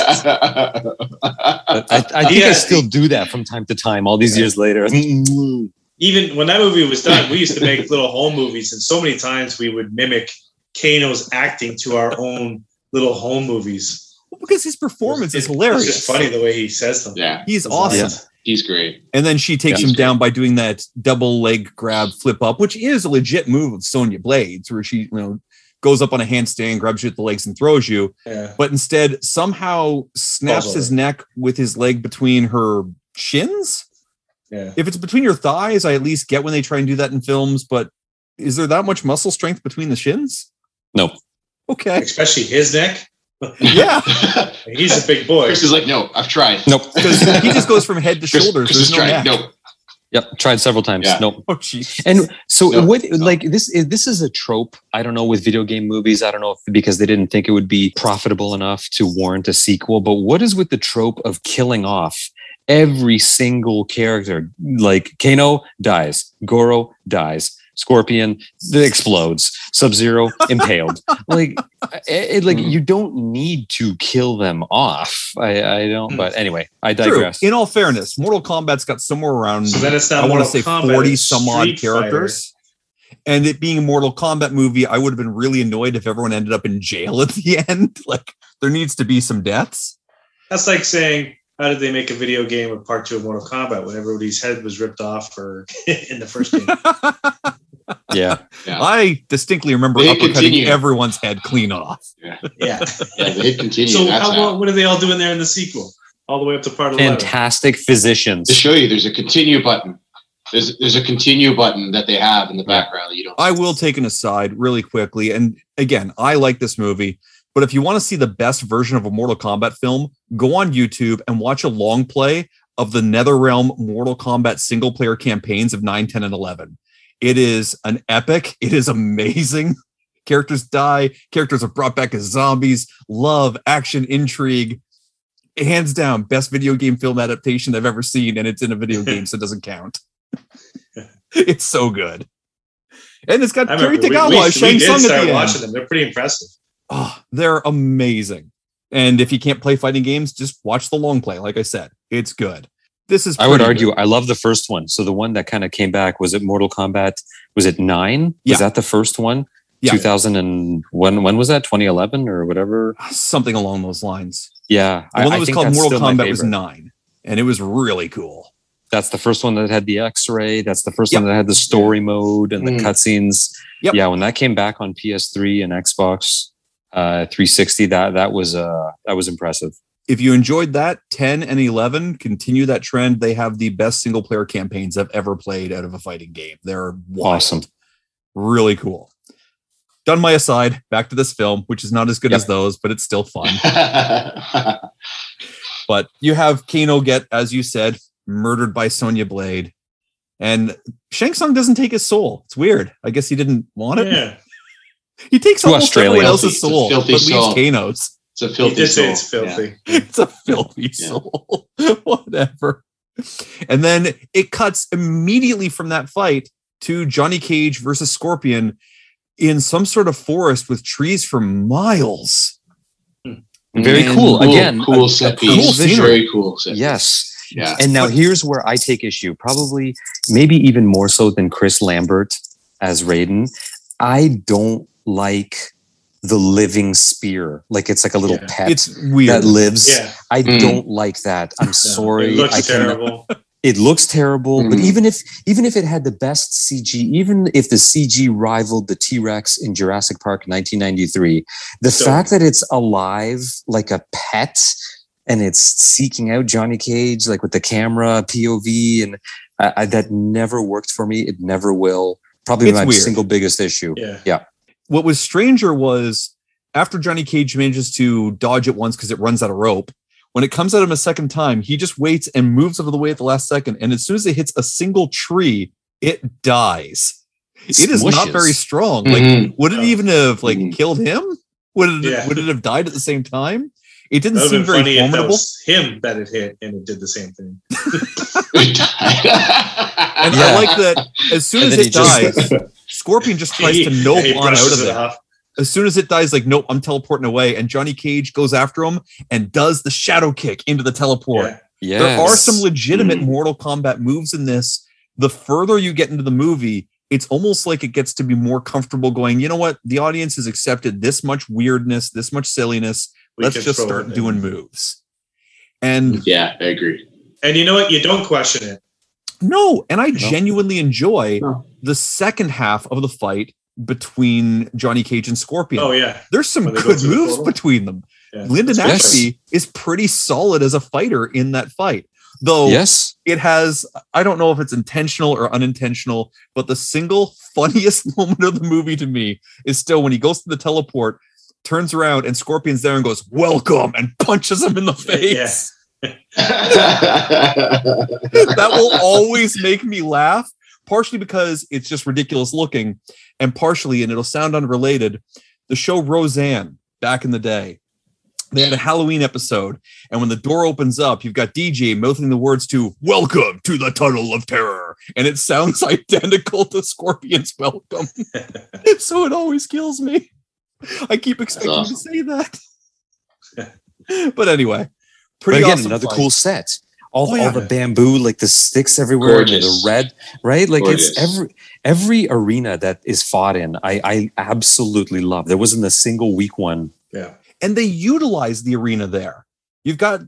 I, I think I still do that from time to time, all these years later. Mm-hmm. Even when that movie was done, we used to make little home movies, and so many times we would mimic Kano's acting to our own little home movies. because his performance is It's hilarious just funny the way he says them. yeah, he's His awesome lines. he's great. And then she takes Yeah. him down by doing that double leg grab flip up, which is a legit move of Sonya Blades, where she, you know, goes up on a handstand, grabs you at the legs, and throws you. Yeah. But instead, somehow snaps Falls his neck with his leg between her shins. Yeah. If it's between your thighs, I at least get when they try and do that in films. But is there that much muscle strength between the shins? No. Okay. Especially his neck. Yeah. He's a big boy. Chris is like, no, I've tried. Nope. Because he just goes from head to Chris, shoulders. Chris There's no tried. neck. No, Yep. Tried several times. Yeah. Nope. Oh, jeez. And so No, what no. like this is this is a trope. I don't know with video game movies. I don't know if because they didn't think it would be profitable enough to warrant a sequel. But what is with the trope of killing off every single character? Like Kano dies, Goro dies, Scorpion explodes, Sub Zero impaled. Like, it, it- like Hmm. you don't need to kill them off. I, I don't. Hmm. But anyway, I True. digress. In all fairness, Mortal Kombat's got somewhere around So then it's not I want to say Kombat, 40 some odd Street Fighter. characters. And it being a Mortal Kombat movie, I would have been really annoyed if everyone ended up in jail at the end. Like there needs to be some deaths. That's like saying, how did they make a video game of part two of Mortal Kombat when everybody's head was ripped off or in the first game? yeah. Yeah. I distinctly remember They uppercutting continue. everyone's head clean off. Yeah. yeah, the hit continues. So that's how, how. what, what are they all doing there in the sequel? All the way up to part eleven. Fantastic physicians. To show you, there's a continue button. There's there's a continue button that they have in the background that you don't. I will take an aside really quickly. And again, I like this movie, but if you want to see the best version of a Mortal Kombat film, go on YouTube and watch a long play of the NetherRealm Mortal Kombat single player campaigns of 9, 10, and 11. It is an epic. It is amazing. Characters die, characters are brought back as zombies, love, action, intrigue. Hands down, best video game film adaptation I've ever seen, and it's in a video game, so it doesn't count. it's so good. And it's got Cary we, Tagawa we, we Shang did start end. watching them. They're pretty impressive. Oh, they're amazing. And if you can't play fighting games, just watch the long play. Like I said, it's good. This is. I would argue good. I love the first one. So the one that kind of came back was it Mortal Kombat? Was it nine? Yeah. Was that the first one? Yeah. 2000 and when when was that? 2011 or whatever? something along those lines. Yeah. The one that was called Mortal still Kombat was nine, and it was really cool. That's the first one that had the X-ray. That's the first Yep. one that had the story mode and the Mm. cutscenes. Yep. Yeah, when that came back on PS3 and Xbox uh, 360, that that was uh that was impressive. if you enjoyed that, 10 and 11 continue that trend. They have the best single player campaigns I've ever played out of a fighting game. They're wild. Awesome. Really cool. Done my aside, back to this film, which is not as good Yep. as those, but it's still fun. But you have Kano get, as you said, murdered by Sonya Blade. And Shang Tsung doesn't take his soul. It's weird. I guess he didn't want it. Yeah, He takes To almost everyone Australia. else's It's soul, but filthy leaves soul. Kano's. it's a he filthy did say soul. it's Yeah. filthy. It's a filthy Yeah. soul. Whatever. And then it cuts immediately from that fight to Johnny Cage versus Scorpion in some sort of forest with trees for miles. Hmm. Very And cool. Cool, Again, cool a- set a piece. cool scenery. Very cool set. Yes. piece. Yeah. And now here's where I take issue, probably maybe even more so than Chris Lambert as Raiden. I don't like the living spear. Like it's like a little Yeah. pet It's weird. that lives. Yeah, I Mm. don't like that. I'm no, sorry. It looks I can- terrible. it looks terrible, but Mhm. even if even if it had the best CG, even if the CG rivaled the T-Rex in Jurassic Park 1993, the So- fact that it's alive like a pet and it's seeking out Johnny Cage like with the camera POV and I, I, that never worked for me. It never will. Probably It's my weird. single biggest issue. Yeah, what was stranger was after Johnny Cage manages to dodge it once because it runs out of rope. When it comes at him a second time, he just waits and moves out of the way at the last second. And as soon as it hits a single tree, it dies. It is not very strong. Like, Mhm. would it even have like Mhm. killed him? Would it Yeah. would it have died at the same time? It didn't that would seem very funny if that was him that it hit and it did the same thing. And Yeah. I like that as soon And as then he it just- dies, Scorpion just tries to He- nope he on out of it it. off. as soon as it dies, like, nope, I'm teleporting away. And Johnny Cage goes after him and does the shadow kick into the teleport. Yeah. There are some legitimate Mhm. Mortal Kombat moves in this. The further you get into the movie, it's almost like it gets to be more comfortable going, you know what? The audience has accepted this much weirdness, this much silliness. We Let's just start it doing moves. And yeah, I agree. And you know what? You don't question it. no, and I genuinely enjoy No. The second half of the fight between Johnny Cage and Scorpion. Oh yeah, There's some When go good through the moves between them. yeah. Linden Yes. Is pretty solid as a fighter in that fight. Though Yes. it has, I don't know if it's intentional or unintentional, but the single funniest moment of the movie to me is still when he goes to the teleport, turns around, and Scorpion's there and goes, Welcome, and punches him in the face. that will always make me laugh, partially because it's just ridiculous looking, and partially, and it'll sound unrelated, the show Roseanne back in the day. They had a Halloween episode, and when the door opens up, you've got DJ mouthing the words to "Welcome to the Tunnel of Terror," and it sounds identical to Scorpion's "Welcome," so it always kills me. I keep expecting awesome. to say that, but anyway, But pretty again, awesome another fight. cool set. All, Oh, yeah. all the bamboo, like the sticks everywhere, and the red, right? Like it's every every arena that is fought in. I I absolutely love. There wasn't a single weak one. yeah. and they utilize the arena there. You've got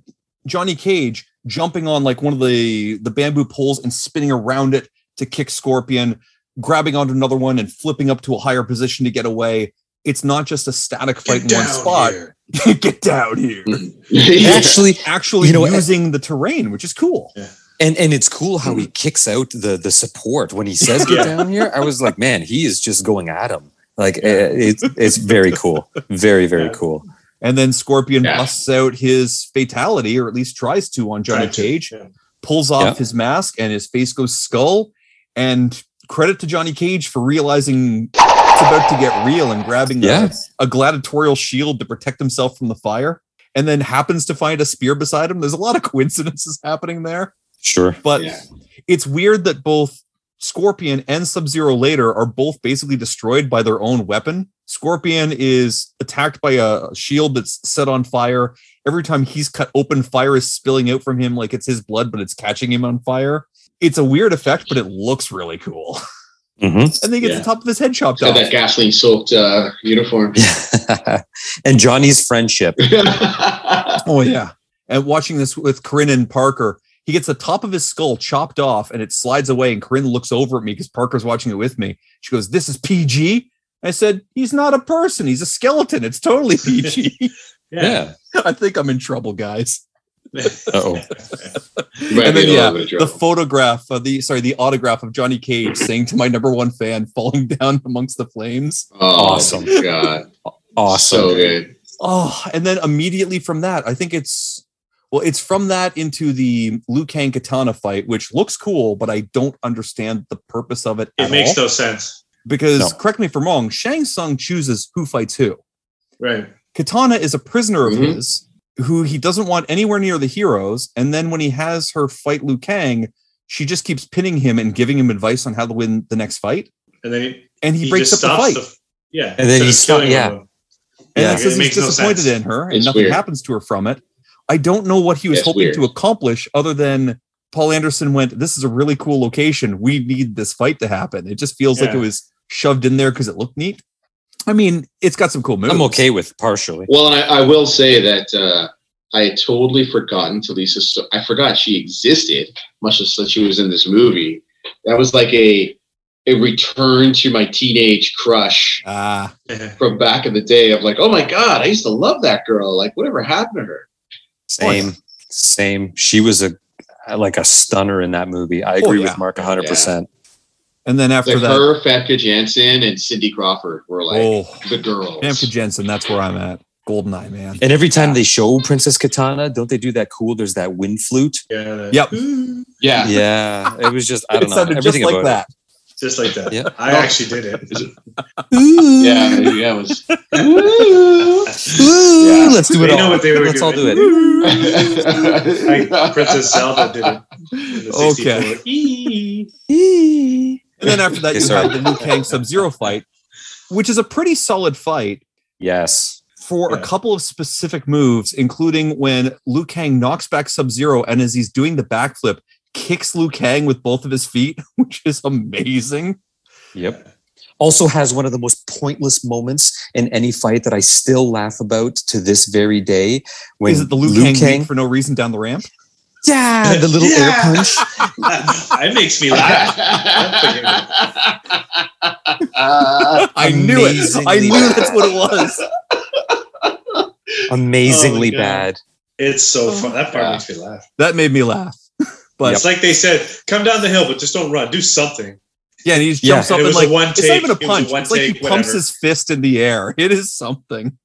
Johnny Cage jumping on like one of the the bamboo poles and spinning around it to kick Scorpion, grabbing onto another one and flipping up to a higher position to get away. It's not just a static fight in one spot. here. get down here. yeah. Actually, Actually You know, using the terrain, which is cool. and and it's cool how he kicks out the the support when he says get Yeah. down here. I was like, man, he is just going at him. Like eh, it's it's very cool, very very Yeah. cool. And then Scorpion Yeah. busts out his fatality, or at least tries to on Johnny Tried Cage. yeah. pulls off Yeah. his mask and his face goes skull. And credit to Johnny Cage for realizing it's about to get real and grabbing a- Yeah. a, gladiatorial shield to protect himself from the fire. And then happens to find a spear beside him. There's a lot of coincidences happening there, Sure. but Yeah. it's weird that both Scorpion and Sub Zero later are both basically destroyed by their own weapon. Scorpion is attacked by a shield that's set on fire. Every time he's cut open, fire is spilling out from him like it's his blood, but it's catching him on fire. It's a weird effect, but it looks really cool. Mhm. And then he gets Yeah. the top of his head chopped off. that gasoline soaked uh, uniform. and Johnny's friendship. Oh yeah. And watching this with Corinne and Parker, he gets the top of his skull chopped off and it slides away. And Corinne looks over at me because Parker's watching it with me. She goes, This is PG. I said, He's not a person, he's a skeleton. It's totally PG. Yeah. I think I'm in trouble, guys. Uh-oh. And then yeah, little bit of the photograph of the sorry, the autograph of Johnny Cage saying to my number one fan, falling down amongst the flames. oh, Awesome. God. Awesome. So good. Oh, and then immediately from that, I think it's well, it's from that into the Liu Kang Kitana fight, which looks cool, but I don't understand the purpose of it. It at makes all. no sense. because No. correct me if I'm wrong, Shang Tsung chooses who fights who. Right. Kitana is a prisoner of Mhm. his who he doesn't want anywhere near the heroes. And then when he has her fight Liu Kang, she just keeps pinning him and giving him advice on how to win the next fight. And then he, And he, he breaks up the fight. the, yeah. And then instead he stop- yeah. him. and Yeah. it It says he's makes no disappointed sense. in her and It's nothing weird. happens to her from it. I don't know what he was It's hoping to accomplish other than Paul Anderson went, This is a really cool location. We need this fight to happen. It just feels like it was shoved in there because it looked neat. I mean, it's got some cool moves. I'm okay with partially. Well, and I, I will say that uh, I had totally forgotten Talisa. So I forgot she existed, much as that she was in this movie. That was like a a return to my teenage crush Ah, from back in the day. Of like, oh my god, I used to love that girl. Like, whatever happened to her? Same, same. She was a like a stunner in that movie. I agree yeah. with Mark 100. percent and then after Like that, her, Famke Janssen, and Cindy Crawford were like oh, the girls. Famke Janssen, that's where I'm at. Goldeneye, man. And every time they show Princess Kitana, don't they do that cool? There's that wind flute. Yeah. Yep. Yeah. Yeah, it was just I don't know everything just like about that. Just like that. Yeah. I actually did it. Yeah, yeah, it was. Yeah. let's do it They all. know what they were let's all do it. Like Princess Zelda did it. in the Okay. 64. Eee. And then after that, Okay, you sorry. have the Liu Kang Sub Zero fight, which is a pretty solid fight Yes. for a couple of specific moves, including when Liu Kang knocks back Sub Zero and as he's doing the backflip, kicks Liu Kang with both of his feet, which is amazing. Yep. Also has one of the most pointless moments in any fight that I still laugh about to this very day. When is it the Liu, Kang, leap for no reason down the ramp? Yeah, the little air punch. that makes me laugh. I knew it. I knew that's what it was. Amazingly oh God. bad. It's so oh fun. That part Yeah. makes me laugh. That made me laugh. But It's like they said, come down the hill, but just don't run. Do something. yeah, and he just Yeah. jumps up And it and was a like one it's not take- even a it was a punch. one it's like he take, pumps whatever. his fist in the air. It is something.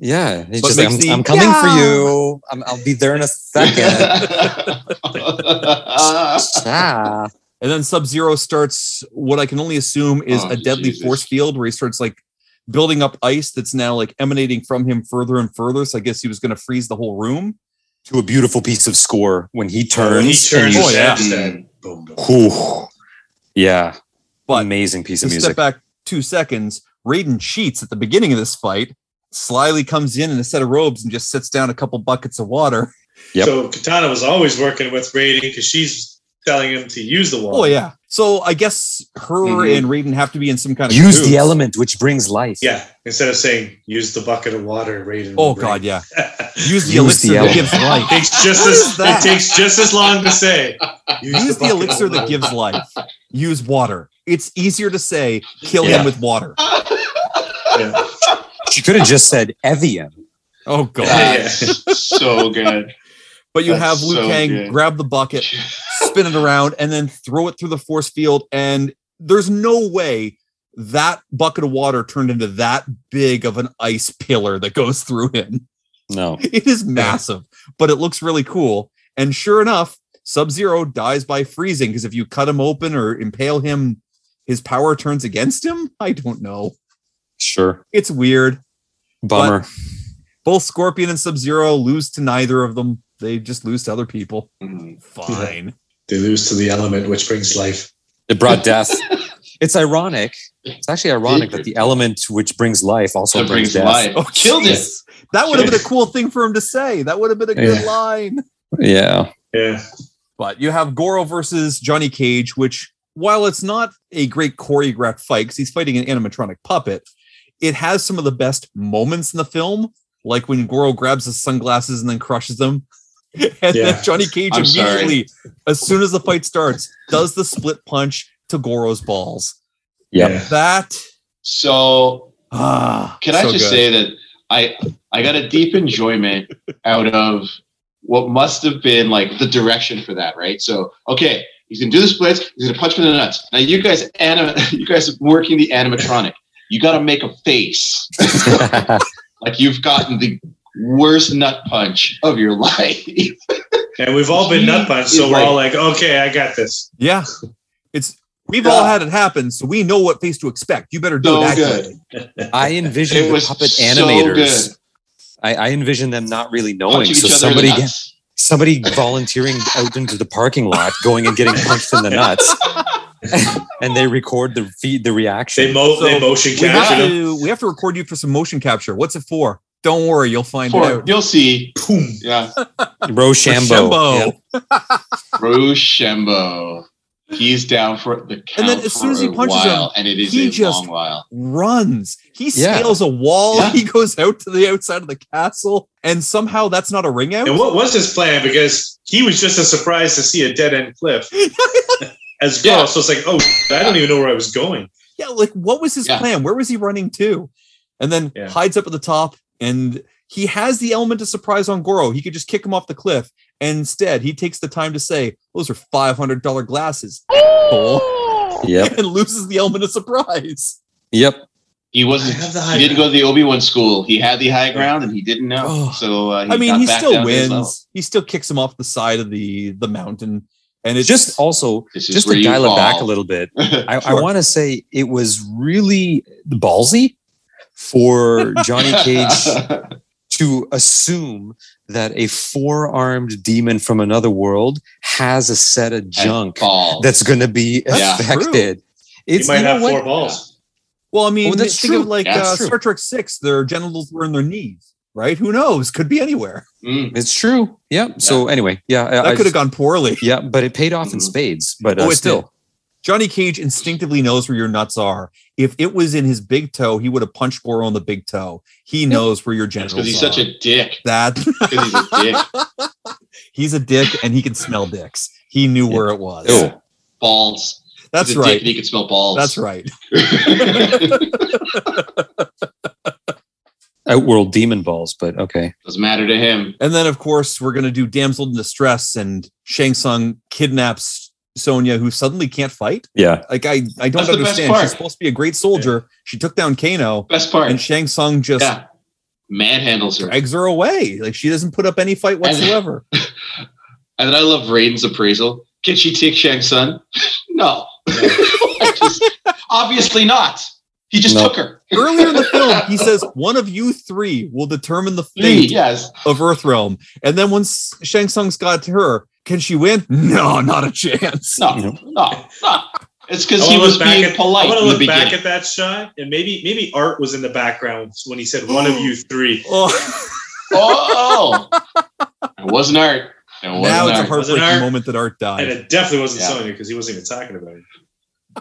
Yeah, it's But just makes I'm, the- I'm coming for you. I'm, I'll be there in a second. ah, And then Sub Zero starts what I can only assume is Oh, a deadly Jesus. force field where he starts like building up ice that's now like emanating from him further and further. So I guess he was going to freeze the whole room. to a beautiful piece of score when he When turns. he turns Oh, yeah. head, boom, boom. Whew. yeah, But amazing piece to of step music. back two seconds, Raiden cheats at the beginning of this fight, slyly comes in in a set of robes and just sits down a couple buckets of water. Yep. So Kitana was always working with Raiden because she's telling him to use the water. Oh, yeah. So I guess her Mhm. and Raiden have to be in some kind of Use cahoots. the element which brings life. Yeah. Instead of saying use the bucket of water, Raiden. Oh, will bring." God, yeah. Use the Use elixir the that gives life. takes just as that? it takes just as long to say. Use the bucket of elixir that gives life. Use water. It's easier to say kill Yeah. him with water. Yeah. She could have just said Evian. Oh god. That's so good. But you That's have Liu so Kang good. grab the bucket, spin it around, and then throw it through the force field. And there's no way that bucket of water turned into that big of an ice pillar that goes through him. No. It is massive, but it looks really cool. And sure enough, Sub Zero dies by freezing because if you cut him open or impale him, his power turns against him. I don't know. Sure. It's weird. Bummer. Both Scorpion and Sub Zero lose to neither of them. They just lose to other people. Mhm. Fine. They lose to the element which brings life. it brought death. it's ironic. It's actually ironic that the element which brings life also That brings, brings death. life. Oh, Killed it. That would have been a cool thing for him to say. That would have been a good Yeah. line. Yeah. Yeah. But you have Goro versus Johnny Cage, which, while it's not a great choreographed fight because he's fighting an animatronic puppet, it has some of the best moments in the film, like when Goro grabs his sunglasses and then crushes them. And Yeah. then Johnny Cage I'm sorry. immediately, as soon as the fight starts, does the split punch to Goro's balls. Yeah. That So ah, can I so just good. say that I I got a deep enjoyment out of what must have been like the direction for that, right? So okay, he's gonna do the splits, he's gonna punch me in the nuts. Now you guys anim you guys working the animatronic, you gotta make a face. like you've gotten the worst nut punch of your life. And we've all been He nut punched, so we're all like, okay, I got this. Yeah. It's we've Yeah. all had it happen, so we know what face to expect. You better do so it good. accurately. I envision the puppet so animators. good. I, I envision them not really knowing. Punching So somebody in the get, nuts. somebody volunteering out into the parking lot, going and getting punched in the nuts, and they record the feed the reaction. They mo- So, they motion We have capture them. to we have to record you for some motion capture. What's it for? Don't worry, you'll find For- out. you'll see. Boom. Yeah. Rochambeau. Rochambeau. Rochambeau. He's down for the count And then as soon as he for a him, while, and it is he a just- long while. runs. He Yeah. scales a wall. Yeah. He goes out to the outside of the castle, and somehow that's not a ring out. And what was his plan? Because he was just as surprised to see a dead end cliff as well. Yeah. So it's like, oh, I don't even know where I was going. Yeah, like what was his Yeah. plan? Where was he running to? And then Yeah. hides up at the top, and he has the element of surprise on Goro. He could just kick him off the cliff. And instead, he takes the time to say, "Those are five hundred dollar glasses," asshole," Yep. and loses the element of surprise. Yep. He wasn't. I have the high He didn't go to the Obi Wan school. He had the high ground, and he didn't know. Oh. So uh, he I mean, got he back still down to his level. wins. He still kicks him off the side of the the mountain, and it's Just also, This just where to you dial it back a little bit, I, I want to say it was really ballsy for Johnny Cage to assume that a four-armed demon from another world has a set of junk that's going to be That's affected. He It's might you know have what? four balls. Well, I mean, Oh, that's think true. of like Yeah, uh, true. Star Trek Six. Their genitals were in their knees, right? Who knows? Could be anywhere. Mm. It's true. Yeah. So anyway, yeah, That could have gone poorly. Yeah, but it paid off in Mhm. spades. But Oh, uh, it still, did. Johnny Cage instinctively knows where your nuts are. If it was in his big toe, he would have punched Goro on the big toe. He knows where your That's genitals because he's such a dick. that 'Cause he's a dick. he's a dick and he can smell dicks. He knew where it was. Ew. Balls. That's he's Dick right. and he can smell balls. That's right. outworld demon balls. But okay. Doesn't matter to him. And then, of course, we're going to do Damsel in Distress, and Shang Tsung kidnaps Sonya, who suddenly can't fight. Yeah. Like, I, I don't That's understand. She's supposed to be a great soldier. She took down Kano, Best part. and Shang Tsung just yeah. Manhandles her. drags her away. Like, she doesn't put up any fight whatsoever. And then I love Raiden's appraisal. Can she take Shang Tsung? no. I just- obviously not. He just No. took her. Earlier in the film, he says, One of you three will determine the Three, fate yes. of Earthrealm. And then once Shang Tsung's got to her, can she win? No, not a chance. No, No. no, no. It's because he was being at- I want to look back at that shot, and maybe maybe Art was in the background when he said one of you three. Oh, oh, it wasn't art. It wasn't now it's a art. heartbreaking Art? moment that Art died, And it definitely wasn't Yeah. Sonya because he wasn't even talking about it.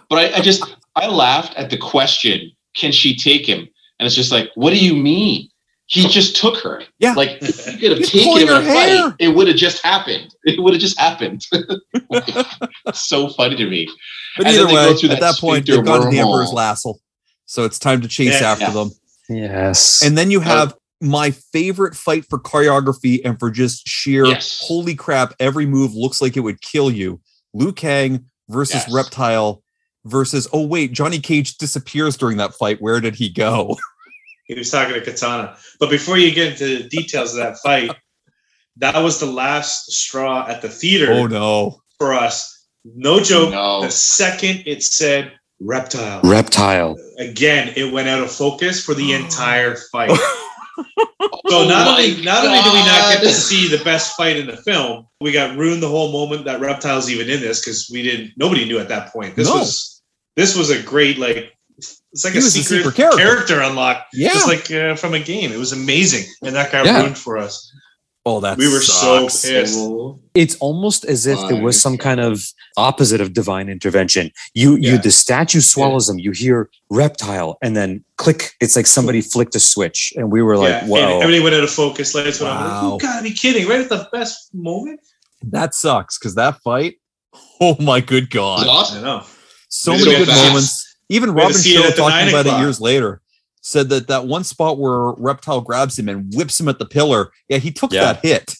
But I, I just I laughed at the question, can she take him? And it's just like, what do you mean? He just took her. Yeah. Like if he could have taken him in a her hair. fight. It would have just happened. It would have just happened. so funny to me. But and either then they way, go through at that that point, they've gone to the. Emperor's Lassel. So it's time to chase Yeah. after Yeah. them. Yes. And then you Uh, have my favorite fight for choreography and for just sheer Yes. holy crap, every move looks like it would kill you. Liu Kang versus Yes. Reptile versus, oh, wait, Johnny Cage disappears during that fight. Where did he go? He was talking to Kitana. But before you get into the details of that fight, that was the last straw at the theater Oh, no. for us. No joke. No. The second it said reptile, Reptile. again, it went out of focus for the entire fight. So Oh not my only not only do we not get to see the best fight in the film, we got ruined the whole moment that reptiles even in this because we didn't nobody knew at that point. This No. was this was a great like it's like a was a secret, secret character. character. unlock, Yeah. just like uh, from a game. It was amazing, and that got Yeah. ruined for us. Oh, that we were so pissed. It's almost as if there was some kind of opposite of divine intervention. You, you, the statue swallows them. You hear reptile, and then click. It's like somebody flicked a switch, and we were like, yeah, and "Whoa!" everything went out of focus. Lights went on. I'm like, Wow. You gotta be kidding! Right at the best moment. That sucks because that fight, oh my good God. I know. So many good to- moments. Even we had to Robin see it Shou at the talking nine about it years later said that that one spot where Reptile grabs him and whips him at the pillar, yeah, he took Yeah. that hit.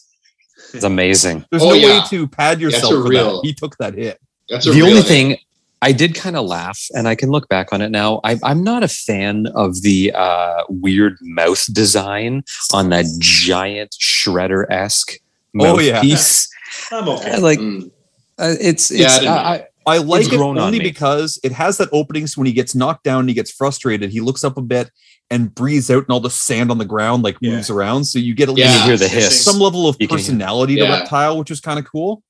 It's amazing. There's Oh, no yeah. way to pad yourself a for real- that. He took that hit. That's a the real only hit. thing I did kind of laugh, and I can look back on it now. I, I'm not a fan of the uh, weird mouth design on that giant shredder esque Oh, mouthpiece. yeah. I'm okay. I like Mm. uh, it's Yeah, it's didn't I. I- I like it grown on only because it has that opening. So when he gets knocked down, and he gets frustrated. He looks up a bit and breathes out, and all the sand on the ground like Yeah. moves around. So you get at Yeah. least you hear the hiss. some level of You personality to Yeah. Reptile, which is kind of cool.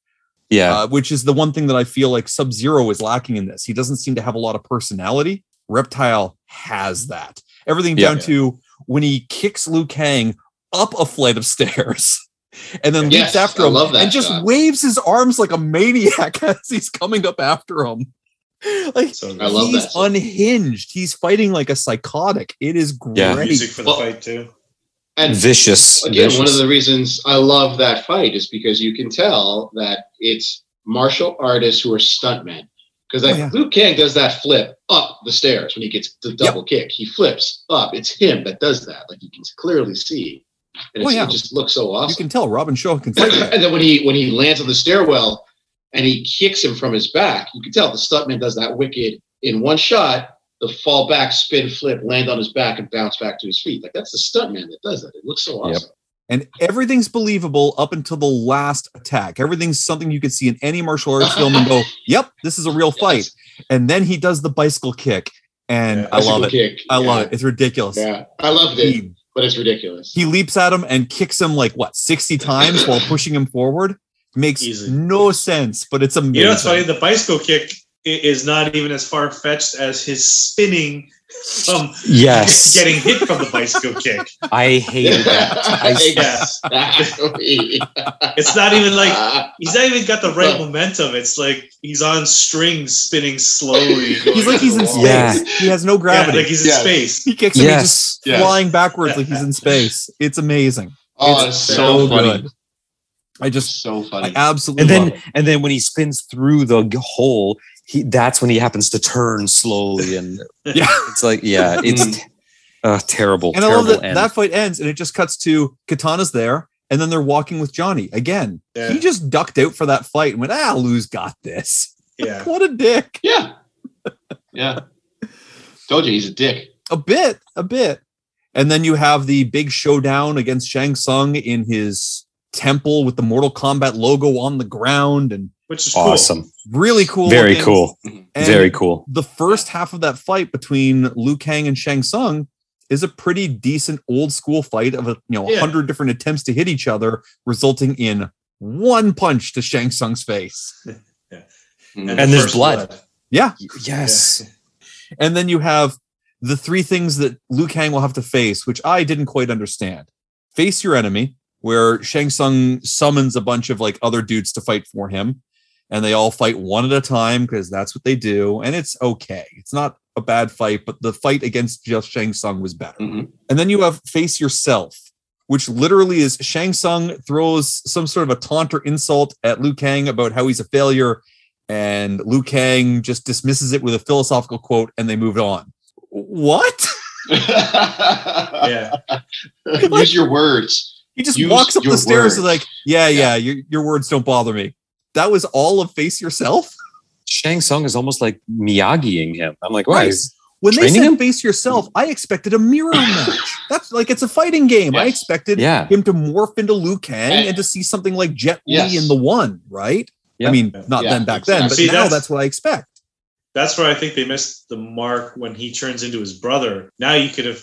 yeah, uh, which is the one thing that I feel like Sub Zero is lacking in this. He doesn't seem to have a lot of personality. Reptile has that. Everything Yeah. down to when he kicks Liu Kang up a flight of stairs and then Yes, leaps after I him love that and just shot. waves his arms like a maniac as he's coming up after him. Like So I love he's that shot. unhinged. He's fighting like a psychotic. It is great. Yeah. music for the Well, fight too. And vicious. again, one of the reasons I love that fight is because you can tell that it's martial artists who are stuntmen. Because like Oh, yeah. Liu Kang does that flip up the stairs when he gets the double kick. He flips up. It's him that does that. Like you can clearly see. And Oh, yeah. it just looks so awesome. You can tell Robin Shou can fight that. and then when he when he lands on the stairwell and he kicks him from his back, you can tell the stuntman does that wicked in one shot. The fall back, spin, flip, land on his back, and bounce back to his feet. Like that's the stuntman that does that. It looks so Yep. awesome. and everything's believable up until the last attack. Everything's something you could see in any martial arts film and go, "Yep, this is a real fight." Yes. And then he does the bicycle kick, and Yeah. I love it. kick. I love it. It's ridiculous. Yeah, I loved it, He, but it's ridiculous. he leaps at him and kicks him like what sixty times while pushing him forward. Makes Easy. no sense, but it's amazing. You know what's funny? The bicycle kick is not even as far fetched as his spinning from um, yes, getting hit from the bicycle kick. I hated that. I, exactly. It's not even like he's not even got the right momentum. It's like he's on strings spinning slowly. He's like he's in space. Yeah. He has no gravity. Yeah, gravity. like he's in Yes. space. he kicks him, he's just yes, Yes. flying backwards like he's in space. It's amazing. oh, it's it's so, funny. good. I just, So I funny. absolutely and love then it. and then when he spins through the g- hole, he that's when he happens to turn slowly, and Yeah. it's like yeah, it's uh, terrible. And I love terrible that end. that fight ends and it just cuts to Kitana's there and then they're walking with Johnny again. Yeah. He just ducked out for that fight and went, ah, Liu's got this. Yeah. What a dick. yeah. Yeah. Told you he's a dick. A bit, a bit. And then you have the big showdown against Shang Tsung in his temple with the Mortal Kombat logo on the ground and Which is cool. awesome, really cool. very looking. cool, And very cool. The first half of that fight between Liu Kang and Shang Tsung is a pretty decent old school fight of a you know a Yeah. hundred different attempts to hit each other, resulting in one punch to Shang Tsung's face. Mm. And the there's first blood. Yeah. Yes, And then you have the three things that Liu Kang will have to face, which I didn't quite understand. Face your enemy, where Shang Tsung summons a bunch of like other dudes to fight for him, and they all fight one at a time because that's what they do, and it's okay. It's not a bad fight, but the fight against just Shang Tsung was better. Mhm. And then you have face yourself, which literally is Shang Tsung throws some sort of a taunt or insult at Liu Kang about how he's a failure, and Liu Kang just dismisses it with a philosophical quote, and they moved on. What? Yeah. Use your words. He just Use walks up the stairs and words. like, yeah, Yeah. yeah, your, your words don't bother me. That was all of face yourself. Shang Tsung is almost like Miyagiing him. I'm like, why? Right. When they Training said him? face yourself, I expected a mirror match. That's like it's a fighting game. I expected Yeah, him to morph into Liu Kang And- and to see something like Jet Li Yes. in the one, right? Yeah. I mean, not Yeah, then back then, but. See, now that's- that's what I expect. That's where I think they missed the mark when he turns into his brother. Now you could have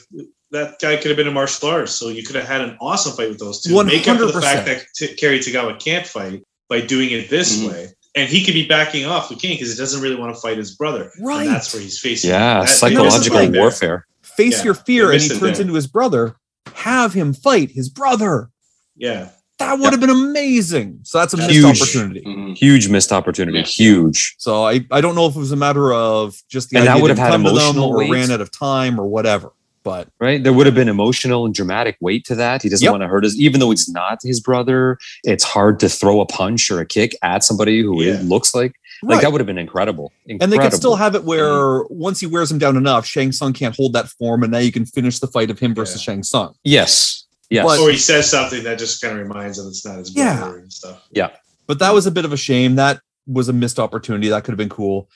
that guy could have been a martial artist, so you could have had an awesome fight with those two. Make up for the fact that T- Cary Tagawa can't fight by doing it this Mhm. way, and he could be backing off the king because he doesn't really want to fight his brother. Right. and that's where he's facing. yeah, that- psychological right there. warfare. Face Yeah, your fear, and he turns there. into his brother. Have him fight his brother. Yeah, That would have been amazing. So that's a missed Huge. opportunity. Mhm. Huge missed opportunity. Yeah. Huge. So I, I don't know if it was a matter of just the And that idea would have had come emotional or weight. ran out of time or whatever. But right? There would have been emotional and dramatic weight to that. He doesn't Yep. want to hurt us, even though he's not his brother. It's hard to throw a punch or a kick at somebody who Yeah. it looks like Like Right. that would have been incredible. and they could still have it where mm-hmm. once he wears him down enough, Shang Tsung can't hold that form, and now you can finish the fight of him versus Shang Tsung. Yes. Yes. But- or he says something that just kind of reminds him it's not his Yeah. brother and stuff. Yeah. But that was a bit of a shame. That was a missed opportunity. That could have been cool.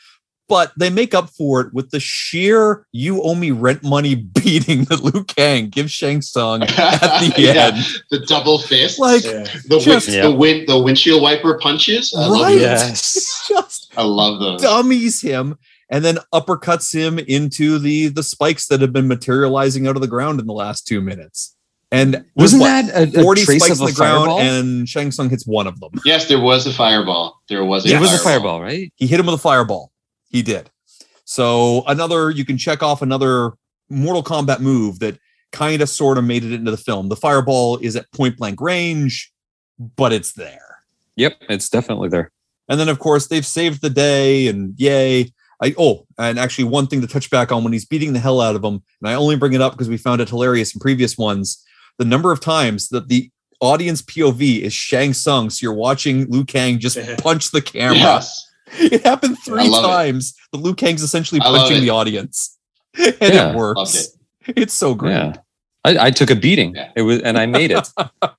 But they make up for it with the sheer "you owe me rent money" beating that Liu Kang gives Shang Tsung at the Yeah. end. The double fist. Like, Yeah. the just- win, Yeah. the win, the windshield wiper punches. I Right. those. yes. just I love those. dummies him and then uppercuts him into the the spikes that have been materializing out of the ground in the last two minutes. And Wasn't what, that a, a 40 trace spikes of in a the ground fireball? and Shang Tsung hits one of them. Yes, there was a fireball. There was a it was a fireball. fireball, right? He hit him with a fireball. He did. So another you can check off another Mortal Kombat move that kind of sort of made it into the film. The fireball is at point blank range, but it's there. Yep, it's definitely there. And then of course they've saved the day and yay. I oh, and actually one thing to touch back on when he's beating the hell out of him, and I only bring it up because we found it hilarious in previous ones, the number of times that the audience POV is Shang Tsung, so you're watching Liu Kang just punch the camera. Yes. It happened three love it. times. The Liu Kang's essentially punching the audience. And Yeah, it works. it. It's so great. Yeah. I, I took a beating. Yeah. It was and I made it.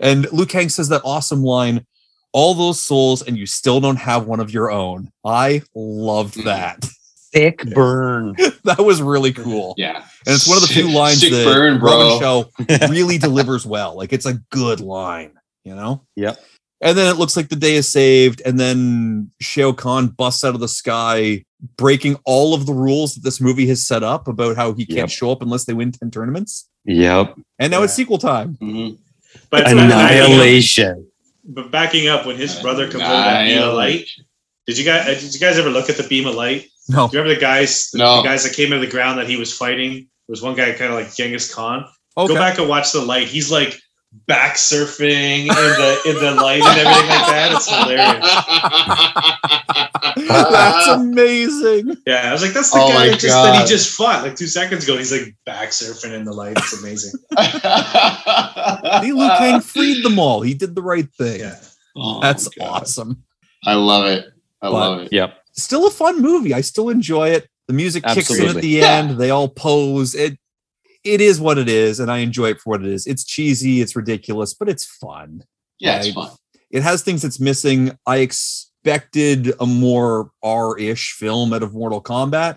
And Liu Kang says that awesome line, all those souls, and you still don't have one of your own. I loved Mhm. that. Thick burn. that was really cool. Yeah. And it's one of the few lines Sick that burn. Robin Shou really delivers well. Like it's a good line, you know? Yep. And then it looks like the day is saved, and then Shao Kahn busts out of the sky, breaking all of the rules that this movie has set up about how he can't Yep. show up unless they win 10 tournaments. Yep. And now it's sequel time. Mhm. But Annihilation. But backing up when his brother comes out of that beam of light. Did you guys? uh, Did you guys ever look at the beam of light? No. Do you remember the guys? No. the guys that came out of the ground that he was fighting. There was one guy kind of like Genghis Khan. Okay. Go back and watch the light. He's like back surfing in the in the light and everything like that. It's hilarious. That's amazing. Yeah, I was like, that's the Oh guy that, just, that he just fought like two seconds ago. He's like back surfing in the light. It's amazing. See, Liu Kang freed them all. He did the right thing. Yeah. Oh, That's God. awesome. I love it. I But- love it. Yep. Still a fun movie. I still enjoy it. The music kicks in at Absolutely. the Yeah. end. They all pose. It it is what it is, and I enjoy it for what it is. It's cheesy, it's ridiculous, but it's fun. Yeah, it's fun. It has things it's missing. I expected a more R-ish film out of Mortal Kombat.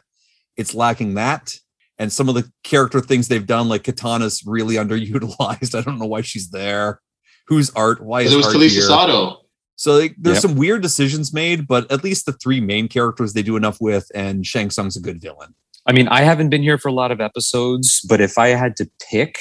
It's lacking that. And some of the character things they've done, like Kitana's really underutilized. I don't know why she's there. Whose art? Why is It was art Talisa? Soto. So like, there's Yep. some weird decisions made, but at least the three main characters they do enough with, and Shang Tsung's a good villain. I mean, I haven't been here for a lot of episodes, but if I had to pick,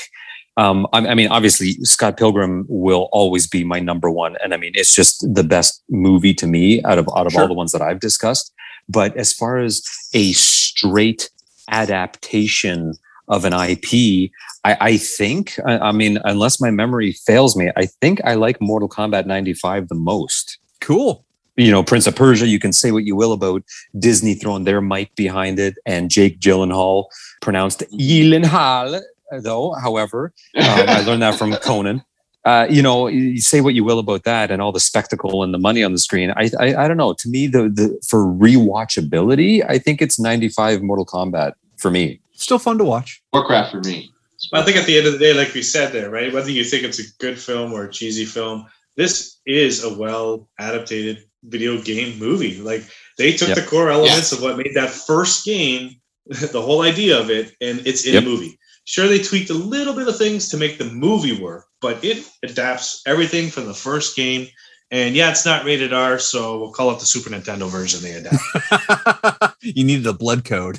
um, I, I mean, obviously Scott Pilgrim will always be my number one, and I mean, it's just the best movie to me out of out of Sure. all the ones that I've discussed. But as far as a straight adaptation of an IP, I, I think, I, I mean, unless my memory fails me, I think I like Mortal Kombat '95 the most Cool. You know, Prince of Persia, you can say what you will about Disney throwing their might behind it and Jake Gyllenhaal pronounced Gyllenhaal, though, however, um, I learned that from Conan. Uh, you know, you say what you will about that and all the spectacle and the money on the screen. I, I, I don't know. To me, the, the for rewatchability, I think it's 95 Mortal Kombat for me. Still fun to watch. Warcraft for me. Well, I think at the end of the day, like we said there, right? Whether you think it's a good film or a cheesy film, this is a well adapted video game movie. Like they took Yep. the core elements of what made that first game, the whole idea of it, and it's in Yep. a movie. Sure, they tweaked a little bit of things to make the movie work, but it adapts everything from the first game. And yeah, it's not rated R, so we'll call it the Super Nintendo version they adapt. you needed a blood code.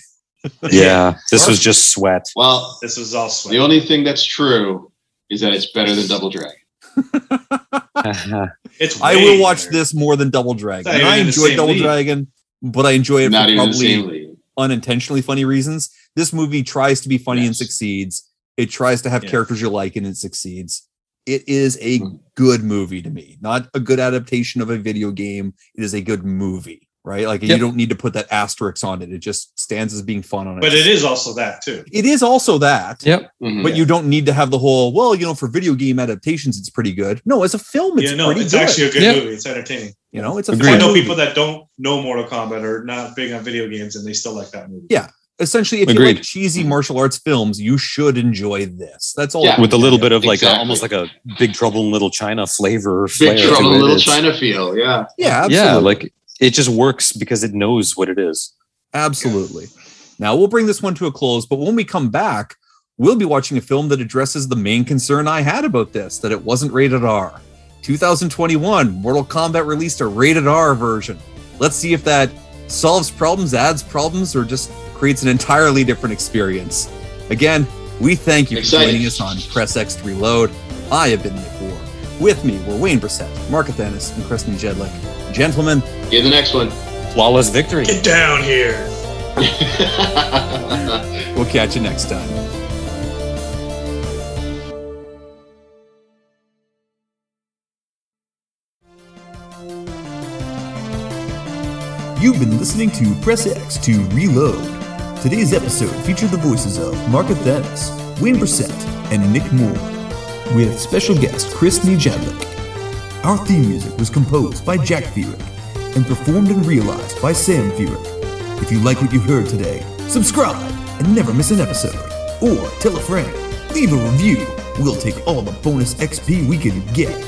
Yeah, this was just sweat. Well, This was all sweat. the only thing that's true is that it's better than Double Dragon. it's I will watch better. this more than Double Dragon. And I even the enjoyed same Double league. Dragon, but I enjoy it Not for even the same probably unintentionally funny reasons. This movie tries to be funny and succeeds. It tries to have Yeah. characters you like and it succeeds. It is a Mhm. good movie to me, not a good adaptation of a video game. It is a good movie, right? Like you don't need to put that asterisk on it. It just stands as being fun on it. But it is also that too. It is also that. Yep. Mhm. But you don't need to have the whole, well, you know, for video game adaptations, it's pretty good. No, as a film, it's yeah, no, pretty it's good. actually a good Yeah. movie. It's entertaining. You know, it's a Agreed. I know movie. people that don't know Mortal Kombat or not big on video games, and they still like that movie. Yeah. Essentially, if you like cheesy martial arts films, you should enjoy this. That's all. Yeah. with a little bit of like a, almost like a Big Trouble in Little China flavor. Big flair Trouble in. Little China feel. Yeah. Yeah, absolutely. Yeah, like it just works because it knows what it is. Absolutely. Now we'll bring this one to a close, but when we come back, we'll be watching a film that addresses the main concern I had about this that it wasn't rated R. 2021, Mortal Kombat released a rated R version. Let's see if that solves problems, adds problems, or just creates an entirely different experience. Again, we thank you for joining us on Press X to Reload. I have been Nick Ward. With me were Wayne Brissett, Mark Athenis, and Kristen Jedlick. Gentlemen, Get the next one. Flawless victory. Get down here. we'll catch you next time. You've been listening to Press X to Reload. Today's episode featured the voices of Mark Athenis, Wayne Brissett, and Nick Moore, with special guest Chris Nijadlik. Our theme music was composed by Jack Feerick and performed and realized by Sam Feerick. If you like what you heard today, subscribe and never miss an episode. Or tell a friend, leave a review. We'll take all the bonus XP we can get.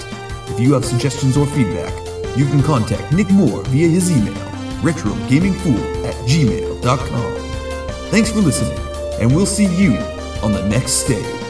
If you have suggestions or feedback, you can contact Nick Moore via his email, retrogamingfool at gmail.com. Thanks for listening, and we'll see you on the next stage.